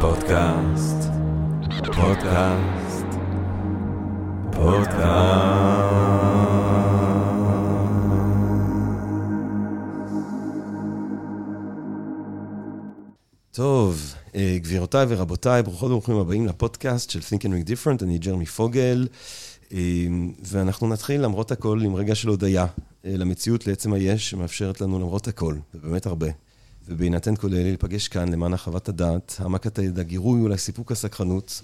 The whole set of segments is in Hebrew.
פודקאסט, פודקאסט, פודקאסט. טוב, אה, גבירותיי ורבותיי, ברוכות וברוכים הבאים לפודקאסט של Think and Make Different, אני ג'רמי פוגל, אה, ואנחנו נתחיל למרות הכל עם רגע של הודיה אה, למציאות, לעצם היש, שמאפשרת לנו למרות הכל, ובאמת הרבה. ובהינתן כל אלה להיפגש כאן למען הרחבת הדעת, העמקת הידע, גירוי, אולי סיפוק הסקרנות,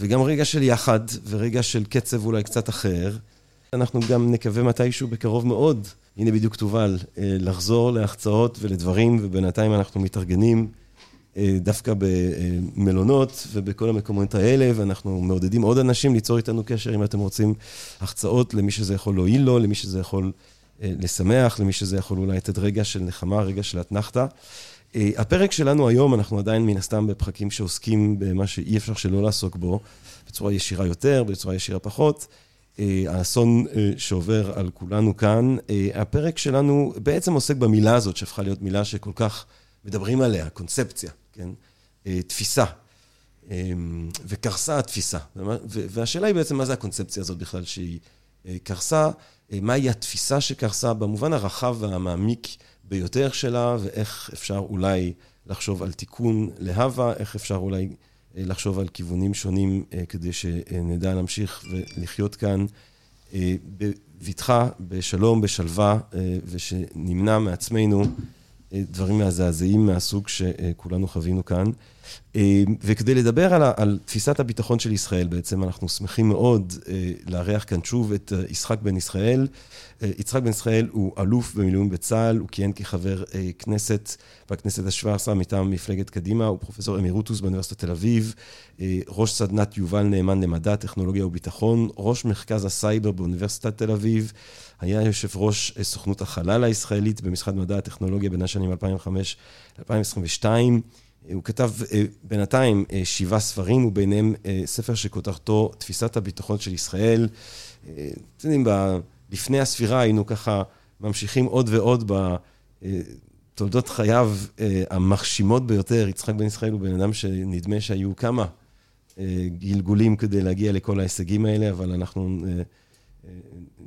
וגם רגע של יחד, ורגע של קצב אולי קצת אחר. אנחנו גם נקווה מתישהו בקרוב מאוד, הנה בדיוק תובל, לחזור להחצאות ולדברים, ובינתיים אנחנו מתארגנים דווקא במלונות ובכל המקומות האלה, ואנחנו מעודדים עוד אנשים ליצור איתנו קשר אם אתם רוצים החצאות למי שזה יכול להועיל לו, למי שזה יכול לשמח, למי שזה יכול אולי לתת רגע של נחמה, רגע של אתנחתא. הפרק שלנו היום, אנחנו עדיין מן הסתם בפרקים שעוסקים במה שאי אפשר שלא לעסוק בו, בצורה ישירה יותר, בצורה ישירה פחות. האסון שעובר על כולנו כאן. הפרק שלנו בעצם עוסק במילה הזאת, שהפכה להיות מילה שכל כך מדברים עליה, קונספציה, כן? תפיסה. וקרסה התפיסה. והשאלה היא בעצם, מה זה הקונספציה הזאת בכלל שהיא קרסה? מהי התפיסה שקרסה במובן הרחב והמעמיק ביותר שלה, ואיך אפשר אולי לחשוב על תיקון להווה, איך אפשר אולי לחשוב על כיוונים שונים כדי שנדע להמשיך ולחיות כאן בבטחה, בשלום, בשלווה, ושנמנע מעצמנו דברים מזעזעים מהסוג שכולנו חווינו כאן. וכדי לדבר על, על תפיסת הביטחון של ישראל, בעצם אנחנו שמחים מאוד לארח כאן שוב את יצחק בן ישראל. יצחק בן ישראל הוא אלוף במילואים בצה"ל, הוא כיהן כחבר כנסת בכנסת השבע עשרה מטעם מפלגת קדימה, הוא פרופסור אמירוטוס באוניברסיטת תל אביב, ראש סדנת יובל נאמן למדע, טכנולוגיה וביטחון, ראש מרכז הסייבר באוניברסיטת תל אביב, היה יושב ראש סוכנות החלל הישראלית במשרד מדע הטכנולוגיה בין השנים 2005 ל-2022. הוא כתב בינתיים שבעה ספרים, וביניהם ספר שכותרתו תפיסת הביטחון של ישראל. אתם יודעים, לפני הספירה היינו ככה ממשיכים עוד ועוד בתולדות חייו המחשימות ביותר. יצחק בן ישראל הוא בן אדם שנדמה שהיו כמה גלגולים כדי להגיע לכל ההישגים האלה, אבל אנחנו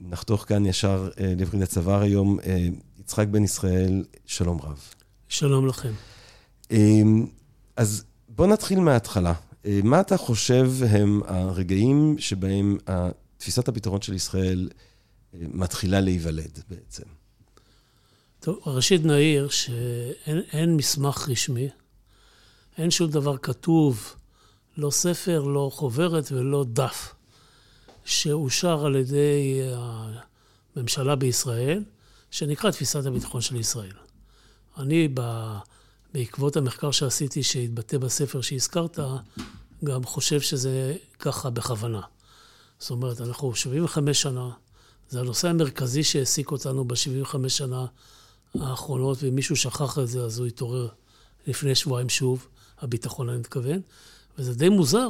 נחתוך כאן ישר לברית הצוואר היום. יצחק בן ישראל, שלום רב. שלום לכם. אז בוא נתחיל מההתחלה. מה אתה חושב הם הרגעים שבהם תפיסת הביטחון של ישראל מתחילה להיוולד בעצם? טוב, ראשית נעיר שאין מסמך רשמי, אין שום דבר כתוב, לא ספר, לא חוברת ולא דף, שאושר על ידי הממשלה בישראל, שנקרא תפיסת הביטחון של ישראל. אני, בעקבות המחקר שעשיתי, שהתבטא בספר שהזכרת, גם חושב שזה ככה בכוונה. זאת אומרת, אנחנו 75 שנה, זה הנושא המרכזי שהעסיק אותנו ב-75 שנה האחרונות, ואם מישהו שכח את זה, אז הוא התעורר לפני שבועיים שוב, הביטחון אני מתכוון, וזה די מוזר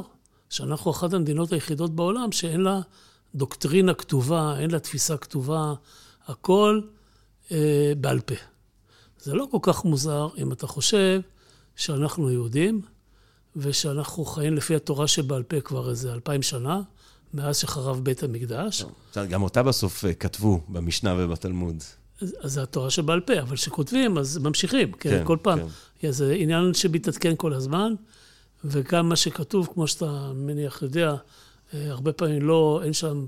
שאנחנו אחת המדינות היחידות בעולם שאין לה דוקטרינה כתובה, אין לה תפיסה כתובה, הכל אה, בעל פה. זה לא כל כך מוזר אם אתה חושב שאנחנו יהודים, ושאנחנו חיים לפי התורה שבעל פה כבר איזה אלפיים שנה, מאז שחרב בית המקדש. גם אותה בסוף כתבו במשנה ובתלמוד. אז זה התורה שבעל פה, אבל כשכותבים, אז ממשיכים, כן, כן כל פעם. כן. זה עניין שמתעדכן כל הזמן, וגם מה שכתוב, כמו שאתה מניח יודע, הרבה פעמים לא, אין שם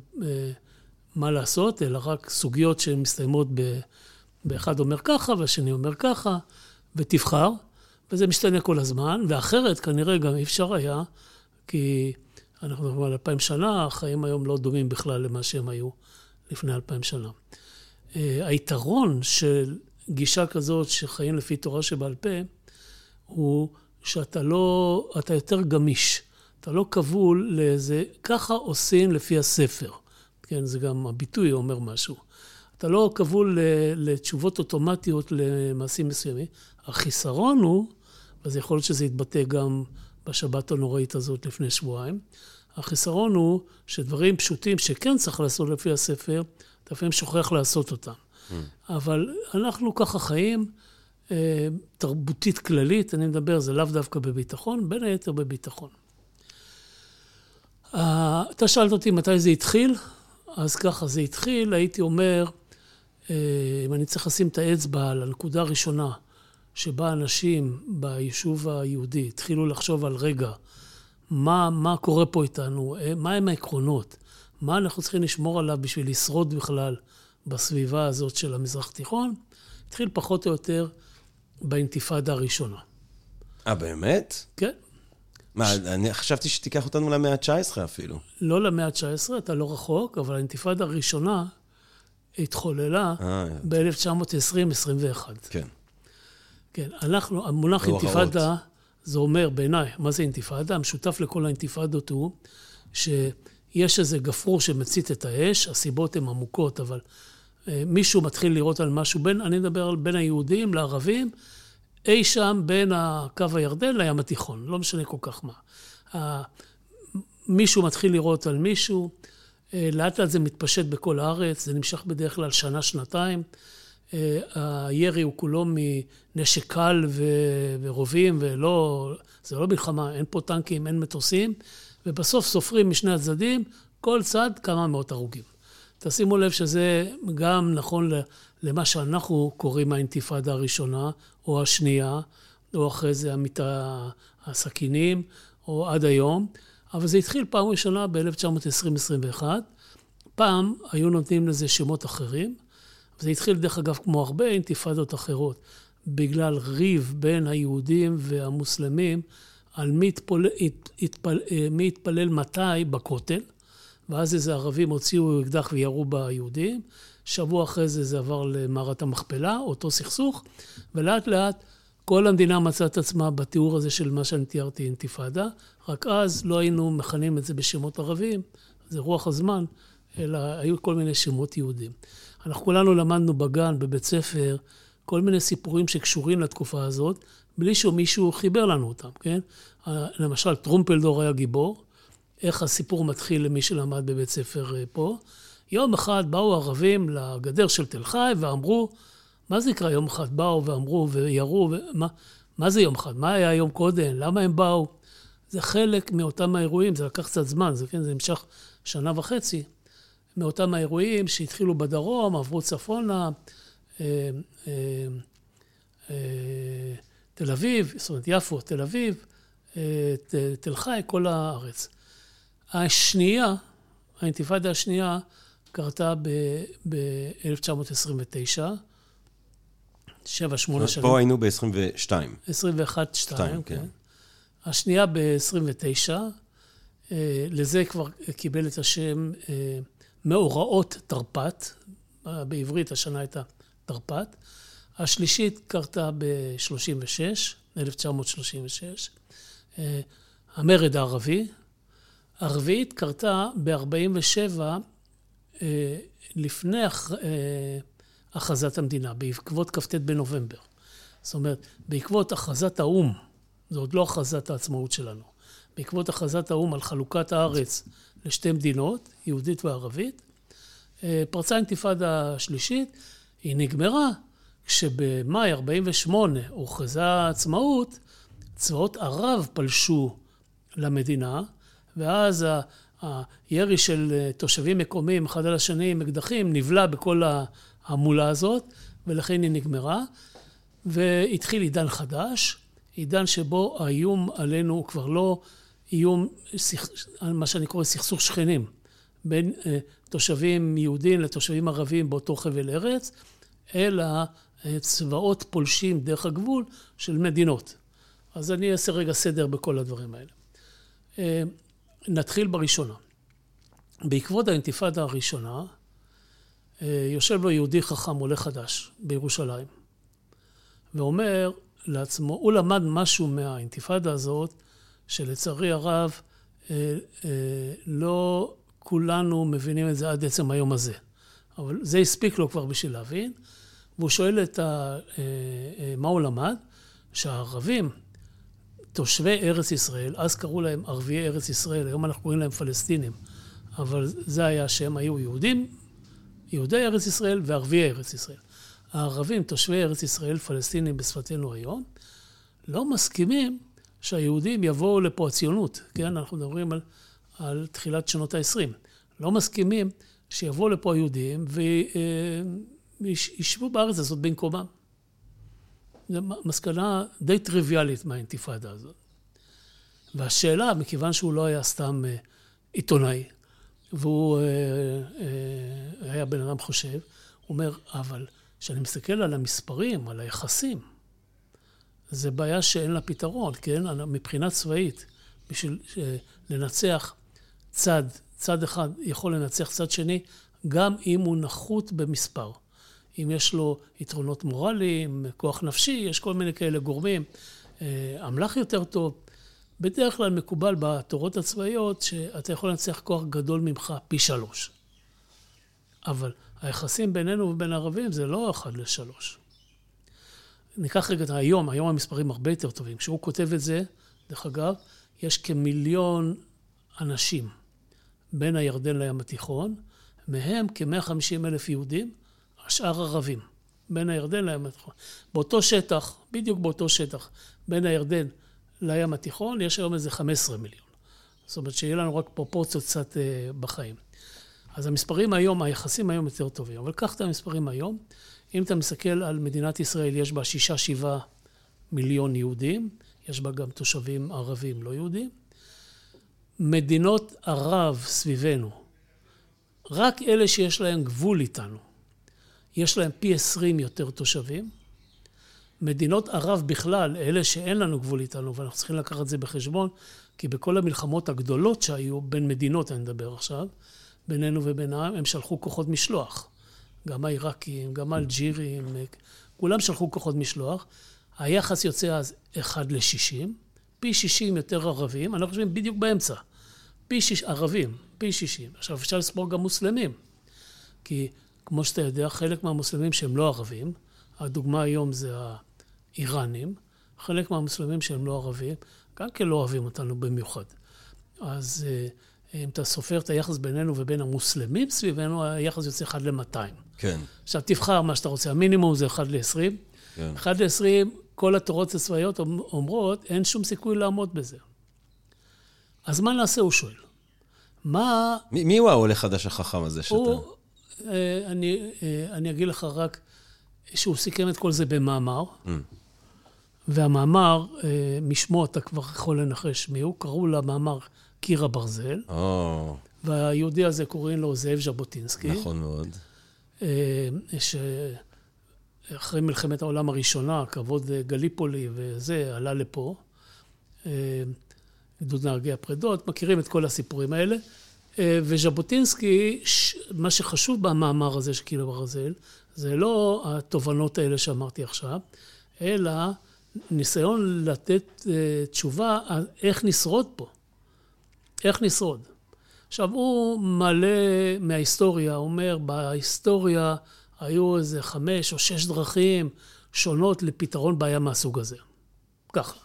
מה לעשות, אלא רק סוגיות שמסתיימות ב... באחד אומר ככה, והשני אומר ככה, ותבחר, וזה משתנה כל הזמן, ואחרת כנראה גם אי אפשר היה, כי אנחנו מדברים על אלפיים שנה, החיים היום לא דומים בכלל למה שהם היו לפני אלפיים שנה. היתרון של גישה כזאת שחיים לפי תורה שבעל פה, הוא שאתה לא, אתה יותר גמיש. אתה לא כבול לאיזה, ככה עושים לפי הספר. כן, זה גם הביטוי אומר משהו. אתה לא כבול לתשובות אוטומטיות למעשים מסוימים. החיסרון הוא, וזה יכול להיות שזה יתבטא גם בשבת הנוראית הזאת לפני שבועיים, החיסרון הוא שדברים פשוטים שכן צריך לעשות לפי הספר, אתה לפעמים שוכח לעשות אותם. Mm. אבל אנחנו ככה חיים, תרבותית כללית, אני מדבר, זה לאו דווקא בביטחון, בין היתר בביטחון. אתה שאלת אותי מתי זה התחיל, אז ככה, זה התחיל, הייתי אומר, אם אני צריך לשים את האצבע על הנקודה הראשונה, שבה אנשים ביישוב היהודי התחילו לחשוב על רגע, מה, מה קורה פה איתנו, מה הם העקרונות, מה אנחנו צריכים לשמור עליו בשביל לשרוד בכלל בסביבה הזאת של המזרח התיכון, התחיל פחות או יותר באינתיפאדה הראשונה. אה, באמת? כן. מה, ש... אני חשבתי שתיקח אותנו למאה ה-19 אפילו. לא למאה ה-19, אתה לא רחוק, אבל האינתיפאדה הראשונה התחוללה אה, ב-1920-21. כן. כן, אנחנו, המונח אינתיפאדה, זה אומר בעיניי, מה זה אינתיפאדה? המשותף לכל האינתיפאדות הוא שיש איזה גפרור שמצית את האש, הסיבות הן עמוקות, אבל אה, מישהו מתחיל לראות על משהו, בין, אני מדבר על בין היהודים לערבים, אי שם בין הקו הירדן לים התיכון, לא משנה כל כך מה. מישהו מתחיל לראות על מישהו, אה, לאט לאט זה מתפשט בכל הארץ, זה נמשך בדרך כלל שנה-שנתיים. אה, הירי הוא כולו מנשק קל ורובים, ולא, זה לא מלחמה, אין פה טנקים, אין מטוסים, ובסוף סופרים משני הצדדים, כל צד כמה מאות הרוגים. תשימו לב שזה גם נכון למה שאנחנו קוראים האינתיפאדה הראשונה, או השנייה, או אחרי זה המיטה, הסכינים, או עד היום, אבל זה התחיל פעם ראשונה ב-1920-21. פעם היו נותנים לזה שמות אחרים. זה התחיל, דרך אגב, כמו הרבה אינתיפאדות אחרות, בגלל ריב בין היהודים והמוסלמים על מי יתפלל, יתפל, מי יתפלל מתי בכותל, ואז איזה ערבים הוציאו אקדח וירו ביהודים. שבוע אחרי זה זה עבר למערת המכפלה, אותו סכסוך, ולאט לאט כל המדינה מצאה את עצמה בתיאור הזה של מה שאני תיארתי אינתיפאדה, רק אז לא היינו מכנים את זה בשמות ערבים, זה רוח הזמן, אלא היו כל מיני שמות יהודים. אנחנו כולנו למדנו בגן, בבית ספר, כל מיני סיפורים שקשורים לתקופה הזאת, בלי שמישהו חיבר לנו אותם, כן? למשל, טרומפלדור היה גיבור. איך הסיפור מתחיל למי שלמד בבית ספר אה, פה? יום אחד באו ערבים לגדר של תל חי ואמרו, מה זה נקרא יום אחד? באו ואמרו וירו, ומה, מה זה יום אחד? מה היה יום קודם? למה הם באו? זה חלק מאותם האירועים, זה לקח קצת זמן, זה, כן, זה נמשך שנה וחצי. מאותם האירועים שהתחילו בדרום, עברו צפונה, אה, אה, אה, תל אביב, זאת אומרת יפו, תל אביב, תל חי, כל הארץ. השנייה, האינתיפאדה השנייה, קרתה ב-1929, שבע, שמונה שנים. פה היינו ב-22. 21, 2, כן. כן. השנייה ב-29, לזה כבר קיבל את השם מאורעות תרפ"ט, בעברית השנה הייתה תרפ"ט. השלישית קרתה ב-36, 1936, אה, המרד הערבי. הרביעית קרתה ב-47, אה, לפני אה, הכרזת המדינה, בעקבות כ"ט בנובמבר. זאת אומרת, בעקבות הכרזת האו"ם, זו עוד לא הכרזת העצמאות שלנו, בעקבות הכרזת האו"ם על חלוקת הארץ לשתי מדינות, יהודית וערבית. אה, פרצה אינתיפאדה שלישית, היא נגמרה כשבמאי 48' הוכרזה העצמאות, צבאות ערב פלשו למדינה, ואז הירי של אה, תושבים מקומיים אחד על השני עם אקדחים נבלע בכל ההמולה הזאת, ולכן היא נגמרה. והתחיל עידן חדש, עידן שבו האיום עלינו הוא כבר לא איום, מה שאני קורא סכסוך שכנים, בין אה, תושבים יהודים לתושבים ערבים באותו חבל ארץ, אלא אה, צבאות פולשים דרך הגבול של מדינות. אז אני אעשה רגע סדר בכל הדברים האלה. אה, נתחיל בראשונה. בעקבות האינתיפאדה הראשונה, יושב לו יהודי חכם, עולה חדש, בירושלים, ואומר לעצמו, הוא למד משהו מהאינתיפאדה הזאת, שלצערי הרב אה, אה, לא כולנו מבינים את זה עד עצם היום הזה. אבל זה הספיק לו כבר בשביל להבין, והוא שואל את ה... אה, מה הוא למד? שהערבים, תושבי ארץ ישראל, אז קראו להם ערביי ארץ ישראל, היום אנחנו קוראים להם פלסטינים, אבל זה היה השם, היו יהודים, יהודי ארץ ישראל וערביי ארץ ישראל. הערבים, תושבי ארץ ישראל, פלסטינים בשפתנו היום, לא מסכימים שהיהודים יבואו לפה הציונות, כן? אנחנו מדברים על, על תחילת שנות ה-20. לא מסכימים שיבואו לפה היהודים וישבו בארץ הזאת במקומם. זו מסקנה די טריוויאלית מהאינתיפאדה הזאת. והשאלה, מכיוון שהוא לא היה סתם אה, עיתונאי, והוא אה, אה, היה בן אדם חושב, הוא אומר, אבל כשאני מסתכל על המספרים, על היחסים, זה בעיה שאין לה פתרון, כן? מבחינה צבאית, בשביל לנצח צד, צד אחד יכול לנצח צד שני, גם אם הוא נחות במספר. אם יש לו יתרונות מורליים, כוח נפשי, יש כל מיני כאלה גורמים, אה, אמל"ח יותר טוב. בדרך כלל מקובל בתורות הצבאיות שאתה יכול לנצח כוח גדול ממך פי שלוש. אבל היחסים בינינו ובין הערבים זה לא אחד לשלוש. ניקח רגע את היום, היום המספרים הרבה יותר טובים. כשהוא כותב את זה, דרך אגב, יש כמיליון אנשים בין הירדן לים התיכון, מהם כ-150 אלף יהודים, השאר ערבים, בין הירדן לים התיכון. באותו שטח, בדיוק באותו שטח, בין הירדן לים התיכון, יש היום איזה 15 מיליון. זאת אומרת שיהיה לנו רק פרופורציות קצת אה, בחיים. אז המספרים היום, היחסים היום יותר טובים. אבל קח את המספרים היום. אם אתה מסתכל על מדינת ישראל, יש בה שישה, שבעה מיליון יהודים, יש בה גם תושבים ערבים לא יהודים. מדינות ערב סביבנו, רק אלה שיש להם גבול איתנו, יש להם פי עשרים יותר תושבים. מדינות ערב בכלל, אלה שאין לנו גבול איתנו, ואנחנו צריכים לקחת את זה בחשבון, כי בכל המלחמות הגדולות שהיו, בין מדינות אני מדבר עכשיו, בינינו ובין העם, הם שלחו כוחות משלוח. גם העיראקים, גם האלג'ירים, כולם שלחו כוחות משלוח. היחס יוצא אז 1 ל-60, פי 60 יותר ערבים, אנחנו חושבים בדיוק באמצע. פי 6, ערבים, פי 60. עכשיו אפשר לספור גם מוסלמים, כי כמו שאתה יודע, חלק מהמוסלמים שהם לא ערבים, הדוגמה היום זה האיראנים, חלק מהמוסלמים שהם לא ערבים, גם כן לא אוהבים אותנו במיוחד. אז אה, אם אתה סופר את היחס בינינו ובין המוסלמים סביבנו, היחס יוצא 1 ל-200. כן. עכשיו תבחר מה שאתה רוצה, המינימום זה 1 ל-20. כן. 1 ל-20, כל התורות הצבאיות אומרות, אין שום סיכוי לעמוד בזה. אז מה נעשה, הוא שואל. מה... מי, מי הוא העולה חדש החכם הזה שאתה... הוא, אה, אני, אה, אני אגיד לך רק שהוא סיכם את כל זה במאמר, mm. והמאמר, אה, משמו אתה כבר יכול לנחש מי הוא, קראו למאמר קיר הברזל. Oh. והיהודי הזה קוראים לו זאב ז'בוטינסקי. נכון מאוד. שאחרי מלחמת העולם הראשונה, כבוד גליפולי וזה, עלה לפה. גדוד נהגי הפרדות, מכירים את כל הסיפורים האלה. וז'בוטינסקי, מה שחשוב במאמר הזה של קיר הברזל, זה לא התובנות האלה שאמרתי עכשיו, אלא ניסיון לתת תשובה על איך נשרוד פה. איך נשרוד. עכשיו, הוא מלא מההיסטוריה, הוא אומר, בהיסטוריה היו איזה חמש או שש דרכים שונות לפתרון בעיה מהסוג הזה. ככה.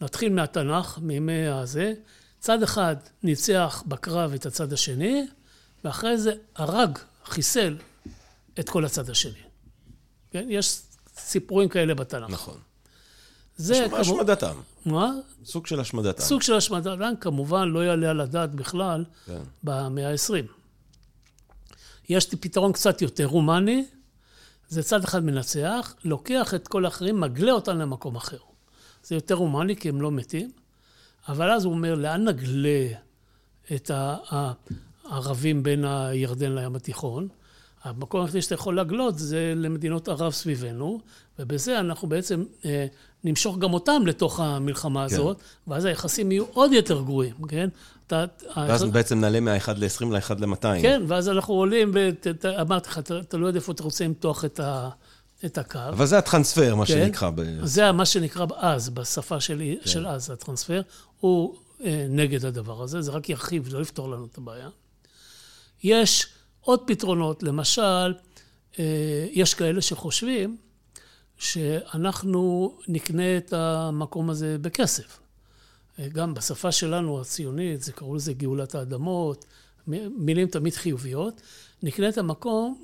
נתחיל מהתנ"ך, מימי הזה. צד אחד ניצח בקרב את הצד השני, ואחרי זה הרג, חיסל את כל הצד השני. כן? יש סיפורים כאלה בתנ"ך. נכון. זה כמו... השמדתם. מה? סוג של השמדתם. סוג של השמדתם, כמובן לא יעלה על הדעת בכלל כן. במאה ה-20. יש פתרון קצת יותר הומני, זה צד אחד מנצח, לוקח את כל האחרים, מגלה אותם למקום אחר. זה יותר הומני כי הם לא מתים, אבל אז הוא אומר, לאן נגלה את הערבים בין הירדן לים התיכון? המקום היחידי שאתה יכול להגלות זה למדינות ערב סביבנו, ובזה אנחנו בעצם אה, נמשוך גם אותם לתוך המלחמה כן. הזאת, ואז היחסים יהיו עוד יותר גרועים, כן? אתה, ואז היחס... בעצם נעלה מה-1 ל-20 ל-1 ל-200. כן, ואז אנחנו עולים, ואמרתי לך, אתה, אתה לא יודע איפה אתה רוצה למתוח את, ה, את הקו. אבל זה הטרנספר, מה כן? שנקרא. ב... זה מה שנקרא אז, בשפה שלי, כן. של אז, הטרנספר. הוא אה, נגד הדבר הזה, זה רק ירחיב, לא יפתור לנו את הבעיה. יש עוד פתרונות, למשל, אה, יש כאלה שחושבים שאנחנו נקנה את המקום הזה בכסף. אה, גם בשפה שלנו, הציונית, זה קראו לזה גאולת האדמות, מילים תמיד חיוביות. נקנה את המקום,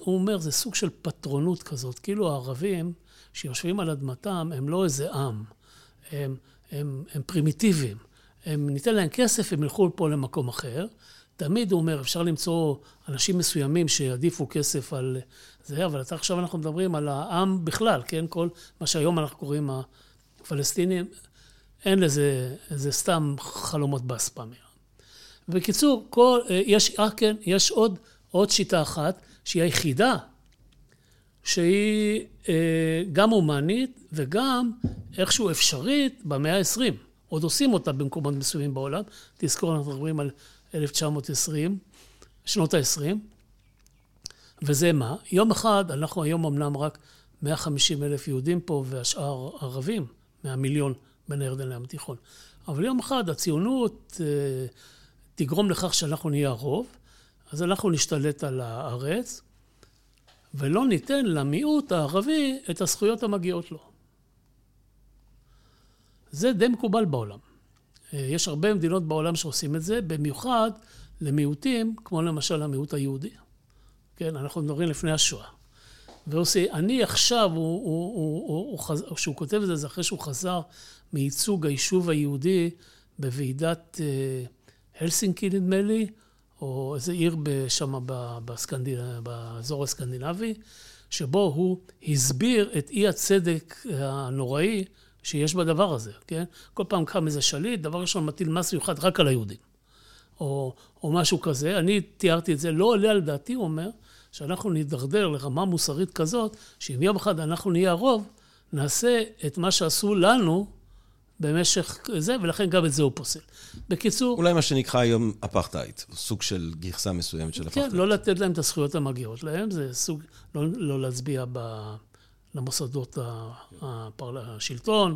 הוא אומר, זה סוג של פטרונות כזאת. כאילו הערבים שיושבים על אדמתם הם לא איזה עם, הם, הם, הם פרימיטיביים. הם, ניתן להם כסף, הם ילכו פה למקום אחר. תמיד הוא אומר, אפשר למצוא אנשים מסוימים שיעדיפו כסף על זה, אבל עכשיו אנחנו מדברים על העם בכלל, כן? כל מה שהיום אנחנו קוראים הפלסטינים, אין לזה, זה סתם חלומות באספמיה. בקיצור, כל, יש, אה, כן, יש עוד, עוד שיטה אחת, שהיא היחידה, שהיא אה, גם הומנית וגם איכשהו אפשרית במאה ה-20. עוד עושים אותה במקומות מסוימים בעולם. תזכור, אנחנו מדברים על 1920, שנות ה-20. וזה מה? יום אחד, אנחנו היום אמנם רק 150 אלף יהודים פה והשאר ערבים, מהמיליון בין הירדן לים התיכון. אבל יום אחד הציונות אה, תגרום לכך שאנחנו נהיה הרוב, אז אנחנו נשתלט על הארץ, ולא ניתן למיעוט הערבי את הזכויות המגיעות לו. זה די מקובל בעולם. אה, יש הרבה מדינות בעולם שעושים את זה, במיוחד למיעוטים, כמו למשל המיעוט היהודי. כן, אנחנו מדברים לפני השואה. ועושה, אני עכשיו. כשהוא כותב את זה, זה אחרי שהוא חזר מייצוג היישוב היהודי בוועידת אה, הלסינקי, נדמה לי, או איזה עיר שם. באזור הסקנדינבי, שבו הוא הסביר את אי הצדק הנוראי שיש בדבר הזה, כן? כל פעם קם איזה שליט, דבר ראשון מטיל מס מיוחד רק על היהודים. או, או משהו כזה. אני תיארתי את זה, לא עולה על דעתי, הוא אומר, שאנחנו נידרדר לרמה מוסרית כזאת, שאם יום אחד אנחנו נהיה הרוב, נעשה את מה שעשו לנו במשך זה, ולכן גם את זה הוא פוסל. בקיצור... אולי מה שנקרא היום אפרטהייד, סוג של גרסה מסוימת של כן, אפרטהייד. כן, לא לתת להם את הזכויות המגיעות להם, זה סוג, לא, לא להצביע ב, למוסדות השלטון,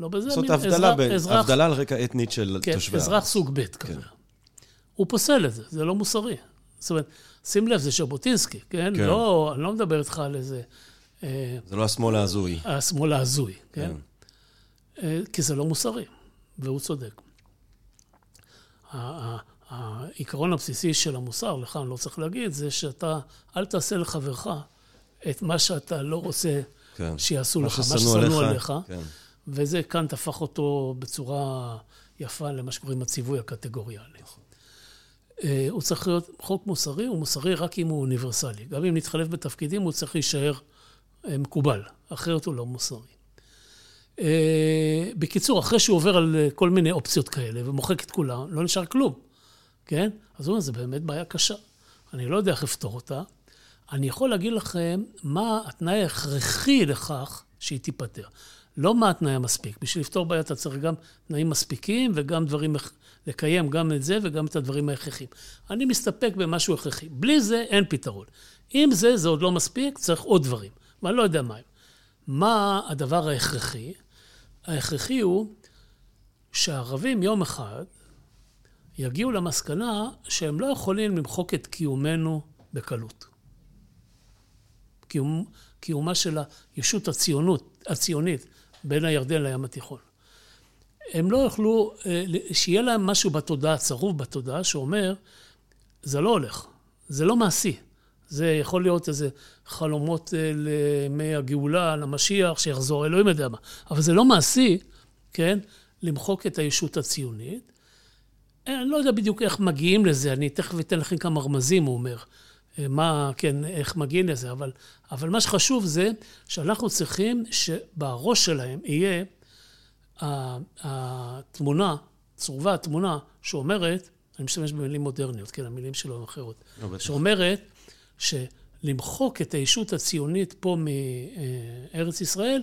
לא בזה. זאת הבדלה, ב, אזרח, הבדלה על רקע אתנית של כן, תושבי הארץ. אזרח סוג ב' כזה. כן. הוא פוסל את זה, זה לא מוסרי. זאת אומרת, שים לב, זה ז'בוטינסקי, כן? כן. לא, אני לא מדבר איתך על איזה... אה, זה לא השמאל ההזוי. השמאל ההזוי, כן? כן. אה, כי זה לא מוסרי, והוא צודק. העיקרון הבסיסי של המוסר, לך אני לא צריך להגיד, זה שאתה, אל תעשה לחברך את מה שאתה לא רוצה כן. שיעשו לך, מה ששנוא עליך. כן. וזה, קאנט הפך אותו בצורה יפה למה שקוראים הציווי הקטגוריאלי. נכון. אה, הוא צריך להיות חוק מוסרי, הוא מוסרי רק אם הוא אוניברסלי. גם אם נתחלף בתפקידים, הוא צריך להישאר אה, מקובל, אחרת הוא לא מוסרי. אה, בקיצור, אחרי שהוא עובר על כל מיני אופציות כאלה ומוחק את כולם, לא נשאר כלום, כן? אז הוא אומר, זה באמת בעיה קשה. אני לא יודע איך לפתור אותה. אני יכול להגיד לכם מה התנאי ההכרחי לכך שהיא תיפתר. לא מה התנאי המספיק. בשביל לפתור בעיה אתה צריך גם תנאים מספיקים וגם דברים לקיים גם את זה וגם את הדברים ההכרחיים. אני מסתפק במשהו הכרחי. בלי זה אין פתרון. אם זה, זה עוד לא מספיק, צריך עוד דברים. ואני לא יודע מה הם. מה הדבר ההכרחי? ההכרחי הוא שהערבים יום אחד יגיעו למסקנה שהם לא יכולים למחוק את קיומנו בקלות. קיום, קיומה של הישות הציונות, הציונית בין הירדן לים התיכון. הם לא יוכלו, אה, שיהיה להם משהו בתודעה, צרוב בתודעה, שאומר, זה לא הולך, זה לא מעשי. זה יכול להיות איזה חלומות אה, לימי הגאולה, למשיח, שיחזור, אלוהים יודע מה. אבל זה לא מעשי, כן, למחוק את הישות הציונית. אה, אני לא יודע בדיוק איך מגיעים לזה, אני תכף אתן לכם כמה רמזים, הוא אומר. מה, כן, איך מגיעים לזה, אבל, אבל מה שחשוב זה שאנחנו צריכים שבראש שלהם יהיה התמונה, צרובה התמונה, שאומרת, אני משתמש במילים מודרניות, כן, המילים שלו הן אחרות, לא שאומרת שלמחוק את הישות הציונית פה מארץ ישראל,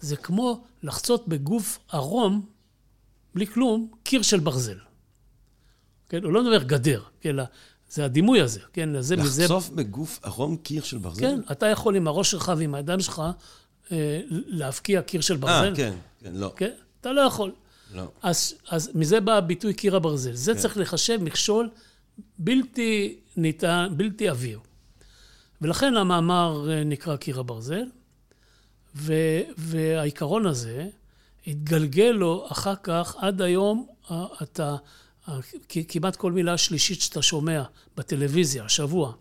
זה כמו לחצות בגוף ערום, בלי כלום, קיר של ברזל. כן, הוא לא מדבר גדר, כן, זה הדימוי הזה, כן, זה מזה... לחצוף בגוף ערום קיר של ברזל? כן, אתה יכול עם הראש שלך ועם הידיים שלך אה, להבקיע קיר של ברזל. אה, כן, כן, לא. כן? אתה לא יכול. לא. אז, אז מזה בא הביטוי קיר הברזל. זה כן. צריך לחשב מכשול בלתי ניתן, בלתי עביר. ולכן המאמר אה, נקרא קיר הברזל, ו, והעיקרון הזה התגלגל לו אחר כך, עד היום אתה, כמעט כל מילה שלישית שאתה שומע בטלוויזיה, השבוע,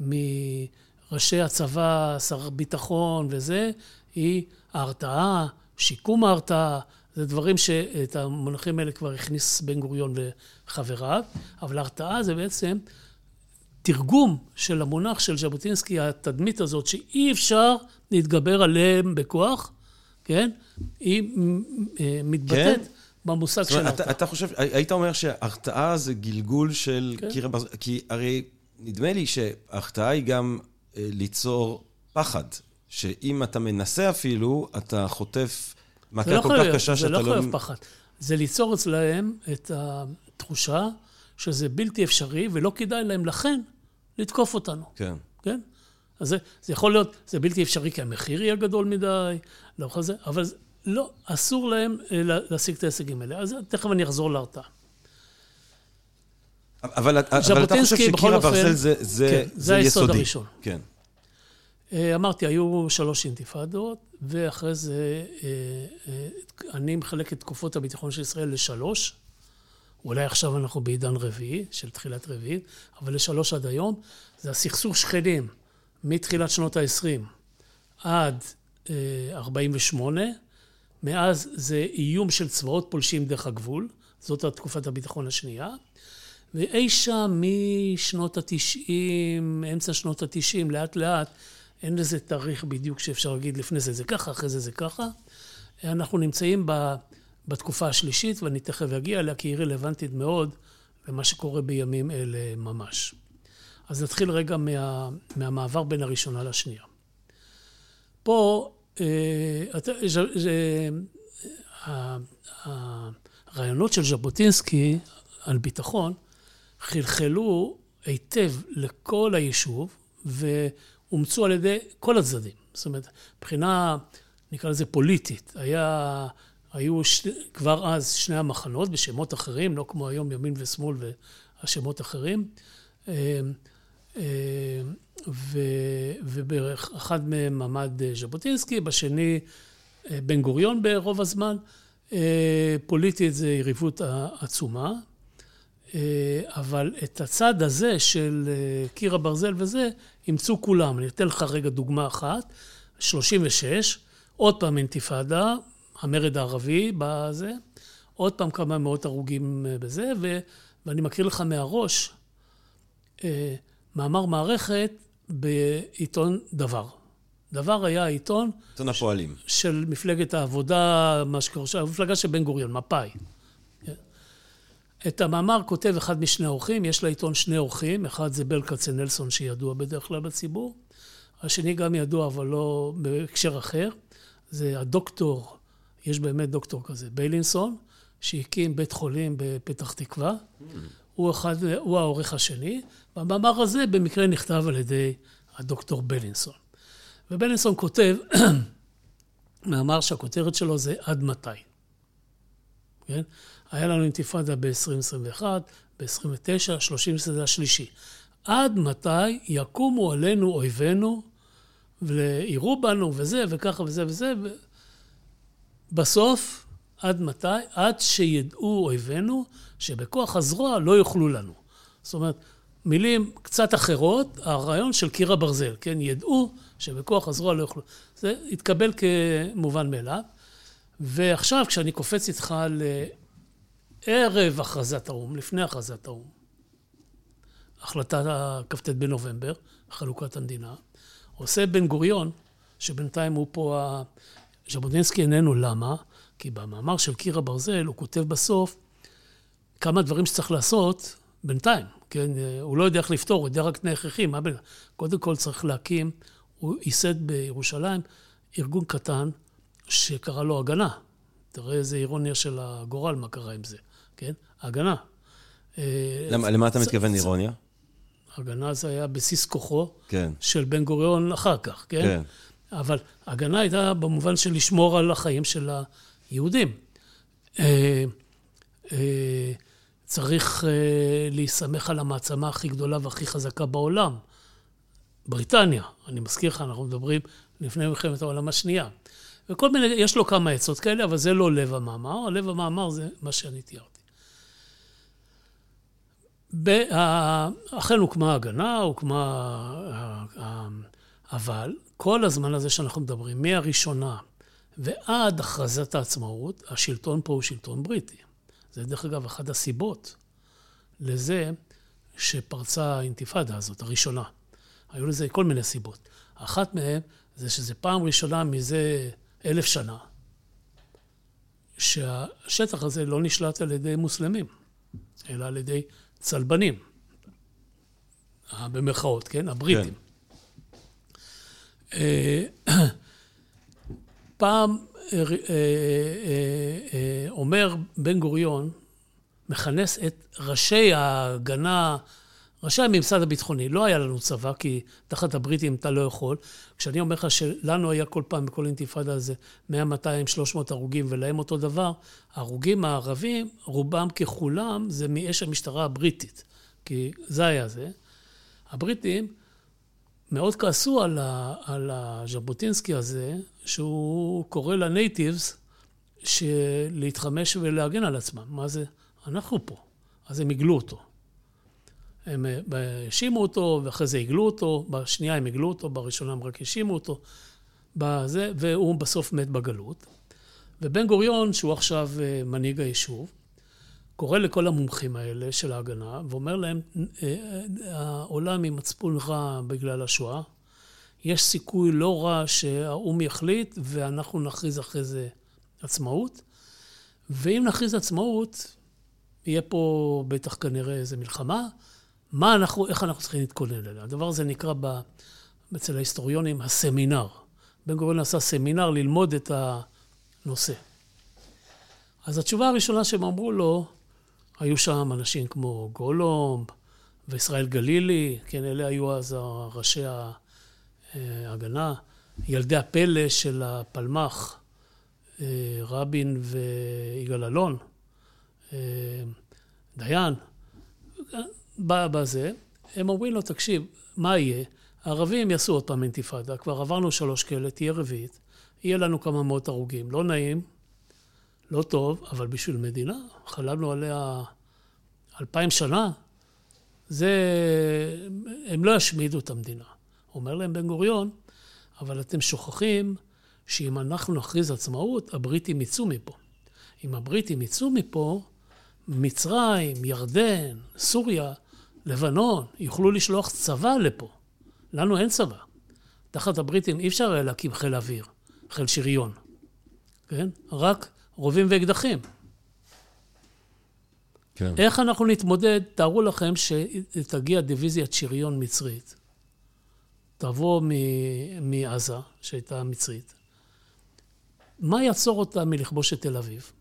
מראשי הצבא, שר ביטחון וזה, היא ההרתעה, שיקום ההרתעה, זה דברים שאת המונחים האלה כבר הכניס בן גוריון וחבריו, אבל ההרתעה זה בעצם תרגום של המונח של ז'בוטינסקי, התדמית הזאת שאי אפשר להתגבר עליהם בכוח, כן? היא אה, מתבטאת כן? במושג של הרתעה. אתה חושב, היית אומר שהרתעה זה גלגול של כן. קיר הברזל, כי הרי נדמה לי שהרתעה היא גם אה, ליצור פחד, שאם אתה מנסה אפילו, אתה חוטף מכה לא כל כך קשה שאתה לא... זה לא חייב פחד. זה ליצור אצלהם את התחושה שזה בלתי אפשרי, ולא כדאי להם לכן לתקוף אותנו. כן. כן? אז זה, זה יכול להיות, זה בלתי אפשרי כי המחיר יהיה גדול מדי, לא יכול זה, אבל לא, אסור להם אה, להשיג את ההישגים האלה. אז תכף אני אחזור להרתעה. אבל, אבל אתה חושב שקיר הברזל זה, זה, כן, זה, זה היסוד. הראשון. כן. אה, אמרתי, היו שלוש אינתיפאדות, ואחרי זה אה, אני מחלק את תקופות הביטחון של ישראל לשלוש. אולי עכשיו אנחנו בעידן רביעי, של תחילת רביעית, אבל לשלוש עד היום. זה הסכסוך שכנים מתחילת שנות ה-20 עד 48. מאז זה איום של צבאות פולשים דרך הגבול, זאת תקופת הביטחון השנייה. ואי שם משנות התשעים, אמצע שנות התשעים, לאט לאט, אין לזה תאריך בדיוק שאפשר להגיד לפני זה זה ככה, אחרי זה זה ככה. אנחנו נמצאים ב, בתקופה השלישית, ואני תכף אגיע אליה, כי היא רלוונטית מאוד למה שקורה בימים אלה ממש. אז נתחיל רגע מה, מהמעבר בין הראשונה לשנייה. פה, זה, זה, הרעיונות של ז'בוטינסקי על ביטחון חלחלו היטב לכל היישוב ואומצו על ידי כל הצדדים. זאת אומרת, מבחינה, נקרא לזה פוליטית, היה, היו ש, כבר אז שני המחנות בשמות אחרים, לא כמו היום ימין ושמאל והשמות אחרים. אה, אה, ובאחד מהם עמד אה, ז'בוטינסקי, בשני אה, בן גוריון ברוב הזמן. פוליטית זה יריבות עצומה, אבל את הצד הזה של קיר הברזל וזה, אימצו כולם. אני אתן לך רגע דוגמה אחת, 36, עוד פעם אינתיפאדה, המרד הערבי בזה, עוד פעם כמה מאות הרוגים בזה, ואני מקריא לך מהראש. מאמר מערכת בעיתון דבר. דבר היה העיתון... עיתון הפועלים. של מפלגת העבודה, מה שקורה שם, המפלגה של בן גוריון, מפא"י. את המאמר כותב אחד משני אורחים, יש לעיתון שני אורחים, אחד זה בל כצנלסון שידוע בדרך כלל בציבור, השני גם ידוע אבל לא בהקשר אחר, זה הדוקטור, יש באמת דוקטור כזה, ביילינסון, שהקים בית חולים בפתח תקווה. Mm. הוא, אחד, הוא העורך השני, והמאמר הזה במקרה נכתב על ידי הדוקטור בלינסון. ובלינסון כותב, מאמר שהכותרת שלו זה עד מתי. כן? היה לנו אינתיפאדה ב-2021, ב-29, 30 זה השלישי. עד מתי יקומו עלינו אויבינו ויראו בנו וזה וככה וזה וזה. בסוף, עד מתי? עד שידעו אויבינו שבכוח הזרוע לא יוכלו לנו. זאת אומרת, מילים קצת אחרות, הרעיון של קיר הברזל, כן? ידעו שבכוח הזרוע לא יוכלו. זה התקבל כמובן מאליו. ועכשיו, כשאני קופץ איתך לערב הכרזת האו"ם, לפני הכרזת האו"ם, החלטה כ"ט בנובמבר, חלוקת המדינה, עושה בן גוריון, שבינתיים הוא פה, ז'בוטינסקי איננו, למה? כי במאמר של קיר הברזל הוא כותב בסוף כמה דברים שצריך לעשות בינתיים, כן? הוא לא יודע איך לפתור, הוא יודע רק תנאי הכרחי, מה בין... קודם כל צריך להקים, הוא ייסד בירושלים ארגון קטן שקרא לו הגנה. תראה איזה אירוניה של הגורל, מה קרה עם זה, כן? הגנה. אה, למה, למה אתה מתכוון אירוניה? הגנה זה היה בסיס כוחו כן. של בן גוריון אחר כך, כן? כן. אבל הגנה הייתה במובן של לשמור על החיים של היהודים. צריך אה, להיסמך על המעצמה הכי גדולה והכי חזקה בעולם, בריטניה. אני מזכיר לך, אנחנו מדברים לפני מלחמת העולם השנייה. וכל מיני, יש לו כמה עצות כאלה, אבל זה לא לב המאמר. לב המאמר זה מה שאני תיארתי. אכן הוקמה הגנה, הוקמה... אבל כל הזמן הזה שאנחנו מדברים, מהראשונה ועד הכרזת העצמאות, השלטון פה הוא שלטון בריטי. זה דרך אגב אחת הסיבות לזה שפרצה האינתיפאדה הזאת, הראשונה. היו לזה כל מיני סיבות. אחת מהן זה שזו פעם ראשונה מזה אלף שנה, שהשטח הזה לא נשלט על ידי מוסלמים, אלא על ידי צלבנים, במרכאות, כן? הבריטים. כן. פעם אה, אה, אה, אומר בן גוריון, מכנס את ראשי ההגנה, ראשי הממסד הביטחוני. לא היה לנו צבא, כי תחת הבריטים אתה לא יכול. כשאני אומר לך שלנו היה כל פעם, בכל אינתיפאדה הזה, 100, 200, 300 הרוגים, ולהם אותו דבר, ההרוגים הערבים, רובם ככולם, זה מאש המשטרה הבריטית. כי זה היה זה. הבריטים מאוד כעסו על, ה, על הז'בוטינסקי הזה, שהוא קורא לנייטיבס להתחמש ולהגן על עצמם. מה זה? אנחנו פה. אז הם הגלו אותו. הם אה, האשימו אותו, ואחרי זה הגלו אותו, בשנייה הם הגלו אותו, בראשונה הם רק האשימו אותו, בזה, והוא בסוף מת בגלות. ובן גוריון, שהוא עכשיו אה, מנהיג היישוב, קורא לכל המומחים האלה של ההגנה, ואומר להם, אה, העולם עם מצפון רע בגלל השואה, יש סיכוי לא רע שהאו"ם יחליט ואנחנו נכריז אחרי זה עצמאות, ואם נכריז עצמאות, יהיה פה בטח כנראה איזה מלחמה, מה אנחנו, איך אנחנו צריכים להתכונן אליה. הדבר הזה נקרא ב, אצל ההיסטוריונים הסמינר. בן גוריון עשה סמינר ללמוד את הנושא. אז התשובה הראשונה שהם אמרו לו, היו שם אנשים כמו גולומב וישראל גלילי, כן, אלה היו אז ראשי ההגנה, ילדי הפלא של הפלמ"ח, אה, רבין ויגאל אלון, אה, דיין, בזה, הם אומרים לו, תקשיב, מה יהיה? הערבים יעשו עוד פעם אינתיפאדה, כבר עברנו שלוש כאלה, תהיה רביעית, יהיה לנו כמה מאות הרוגים. לא נעים, לא טוב, אבל בשביל מדינה, חלמנו עליה אלפיים שנה, זה... הם לא ישמידו את המדינה. אומר להם בן גוריון, אבל אתם שוכחים שאם אנחנו נכריז עצמאות, הבריטים יצאו מפה. אם הבריטים יצאו מפה, מצרים, ירדן, סוריה, לבנון, יוכלו לשלוח צבא לפה. לנו אין צבא. תחת הבריטים אי אפשר היה להקים חיל אוויר, חיל שריון, כן? רק רובים ואקדחים. כן. איך אנחנו נתמודד? תארו לכם שתגיע דיוויזיית שריון מצרית. תבוא מעזה, שהייתה מצרית. מה יעצור אותה מלכבוש את תל אביב?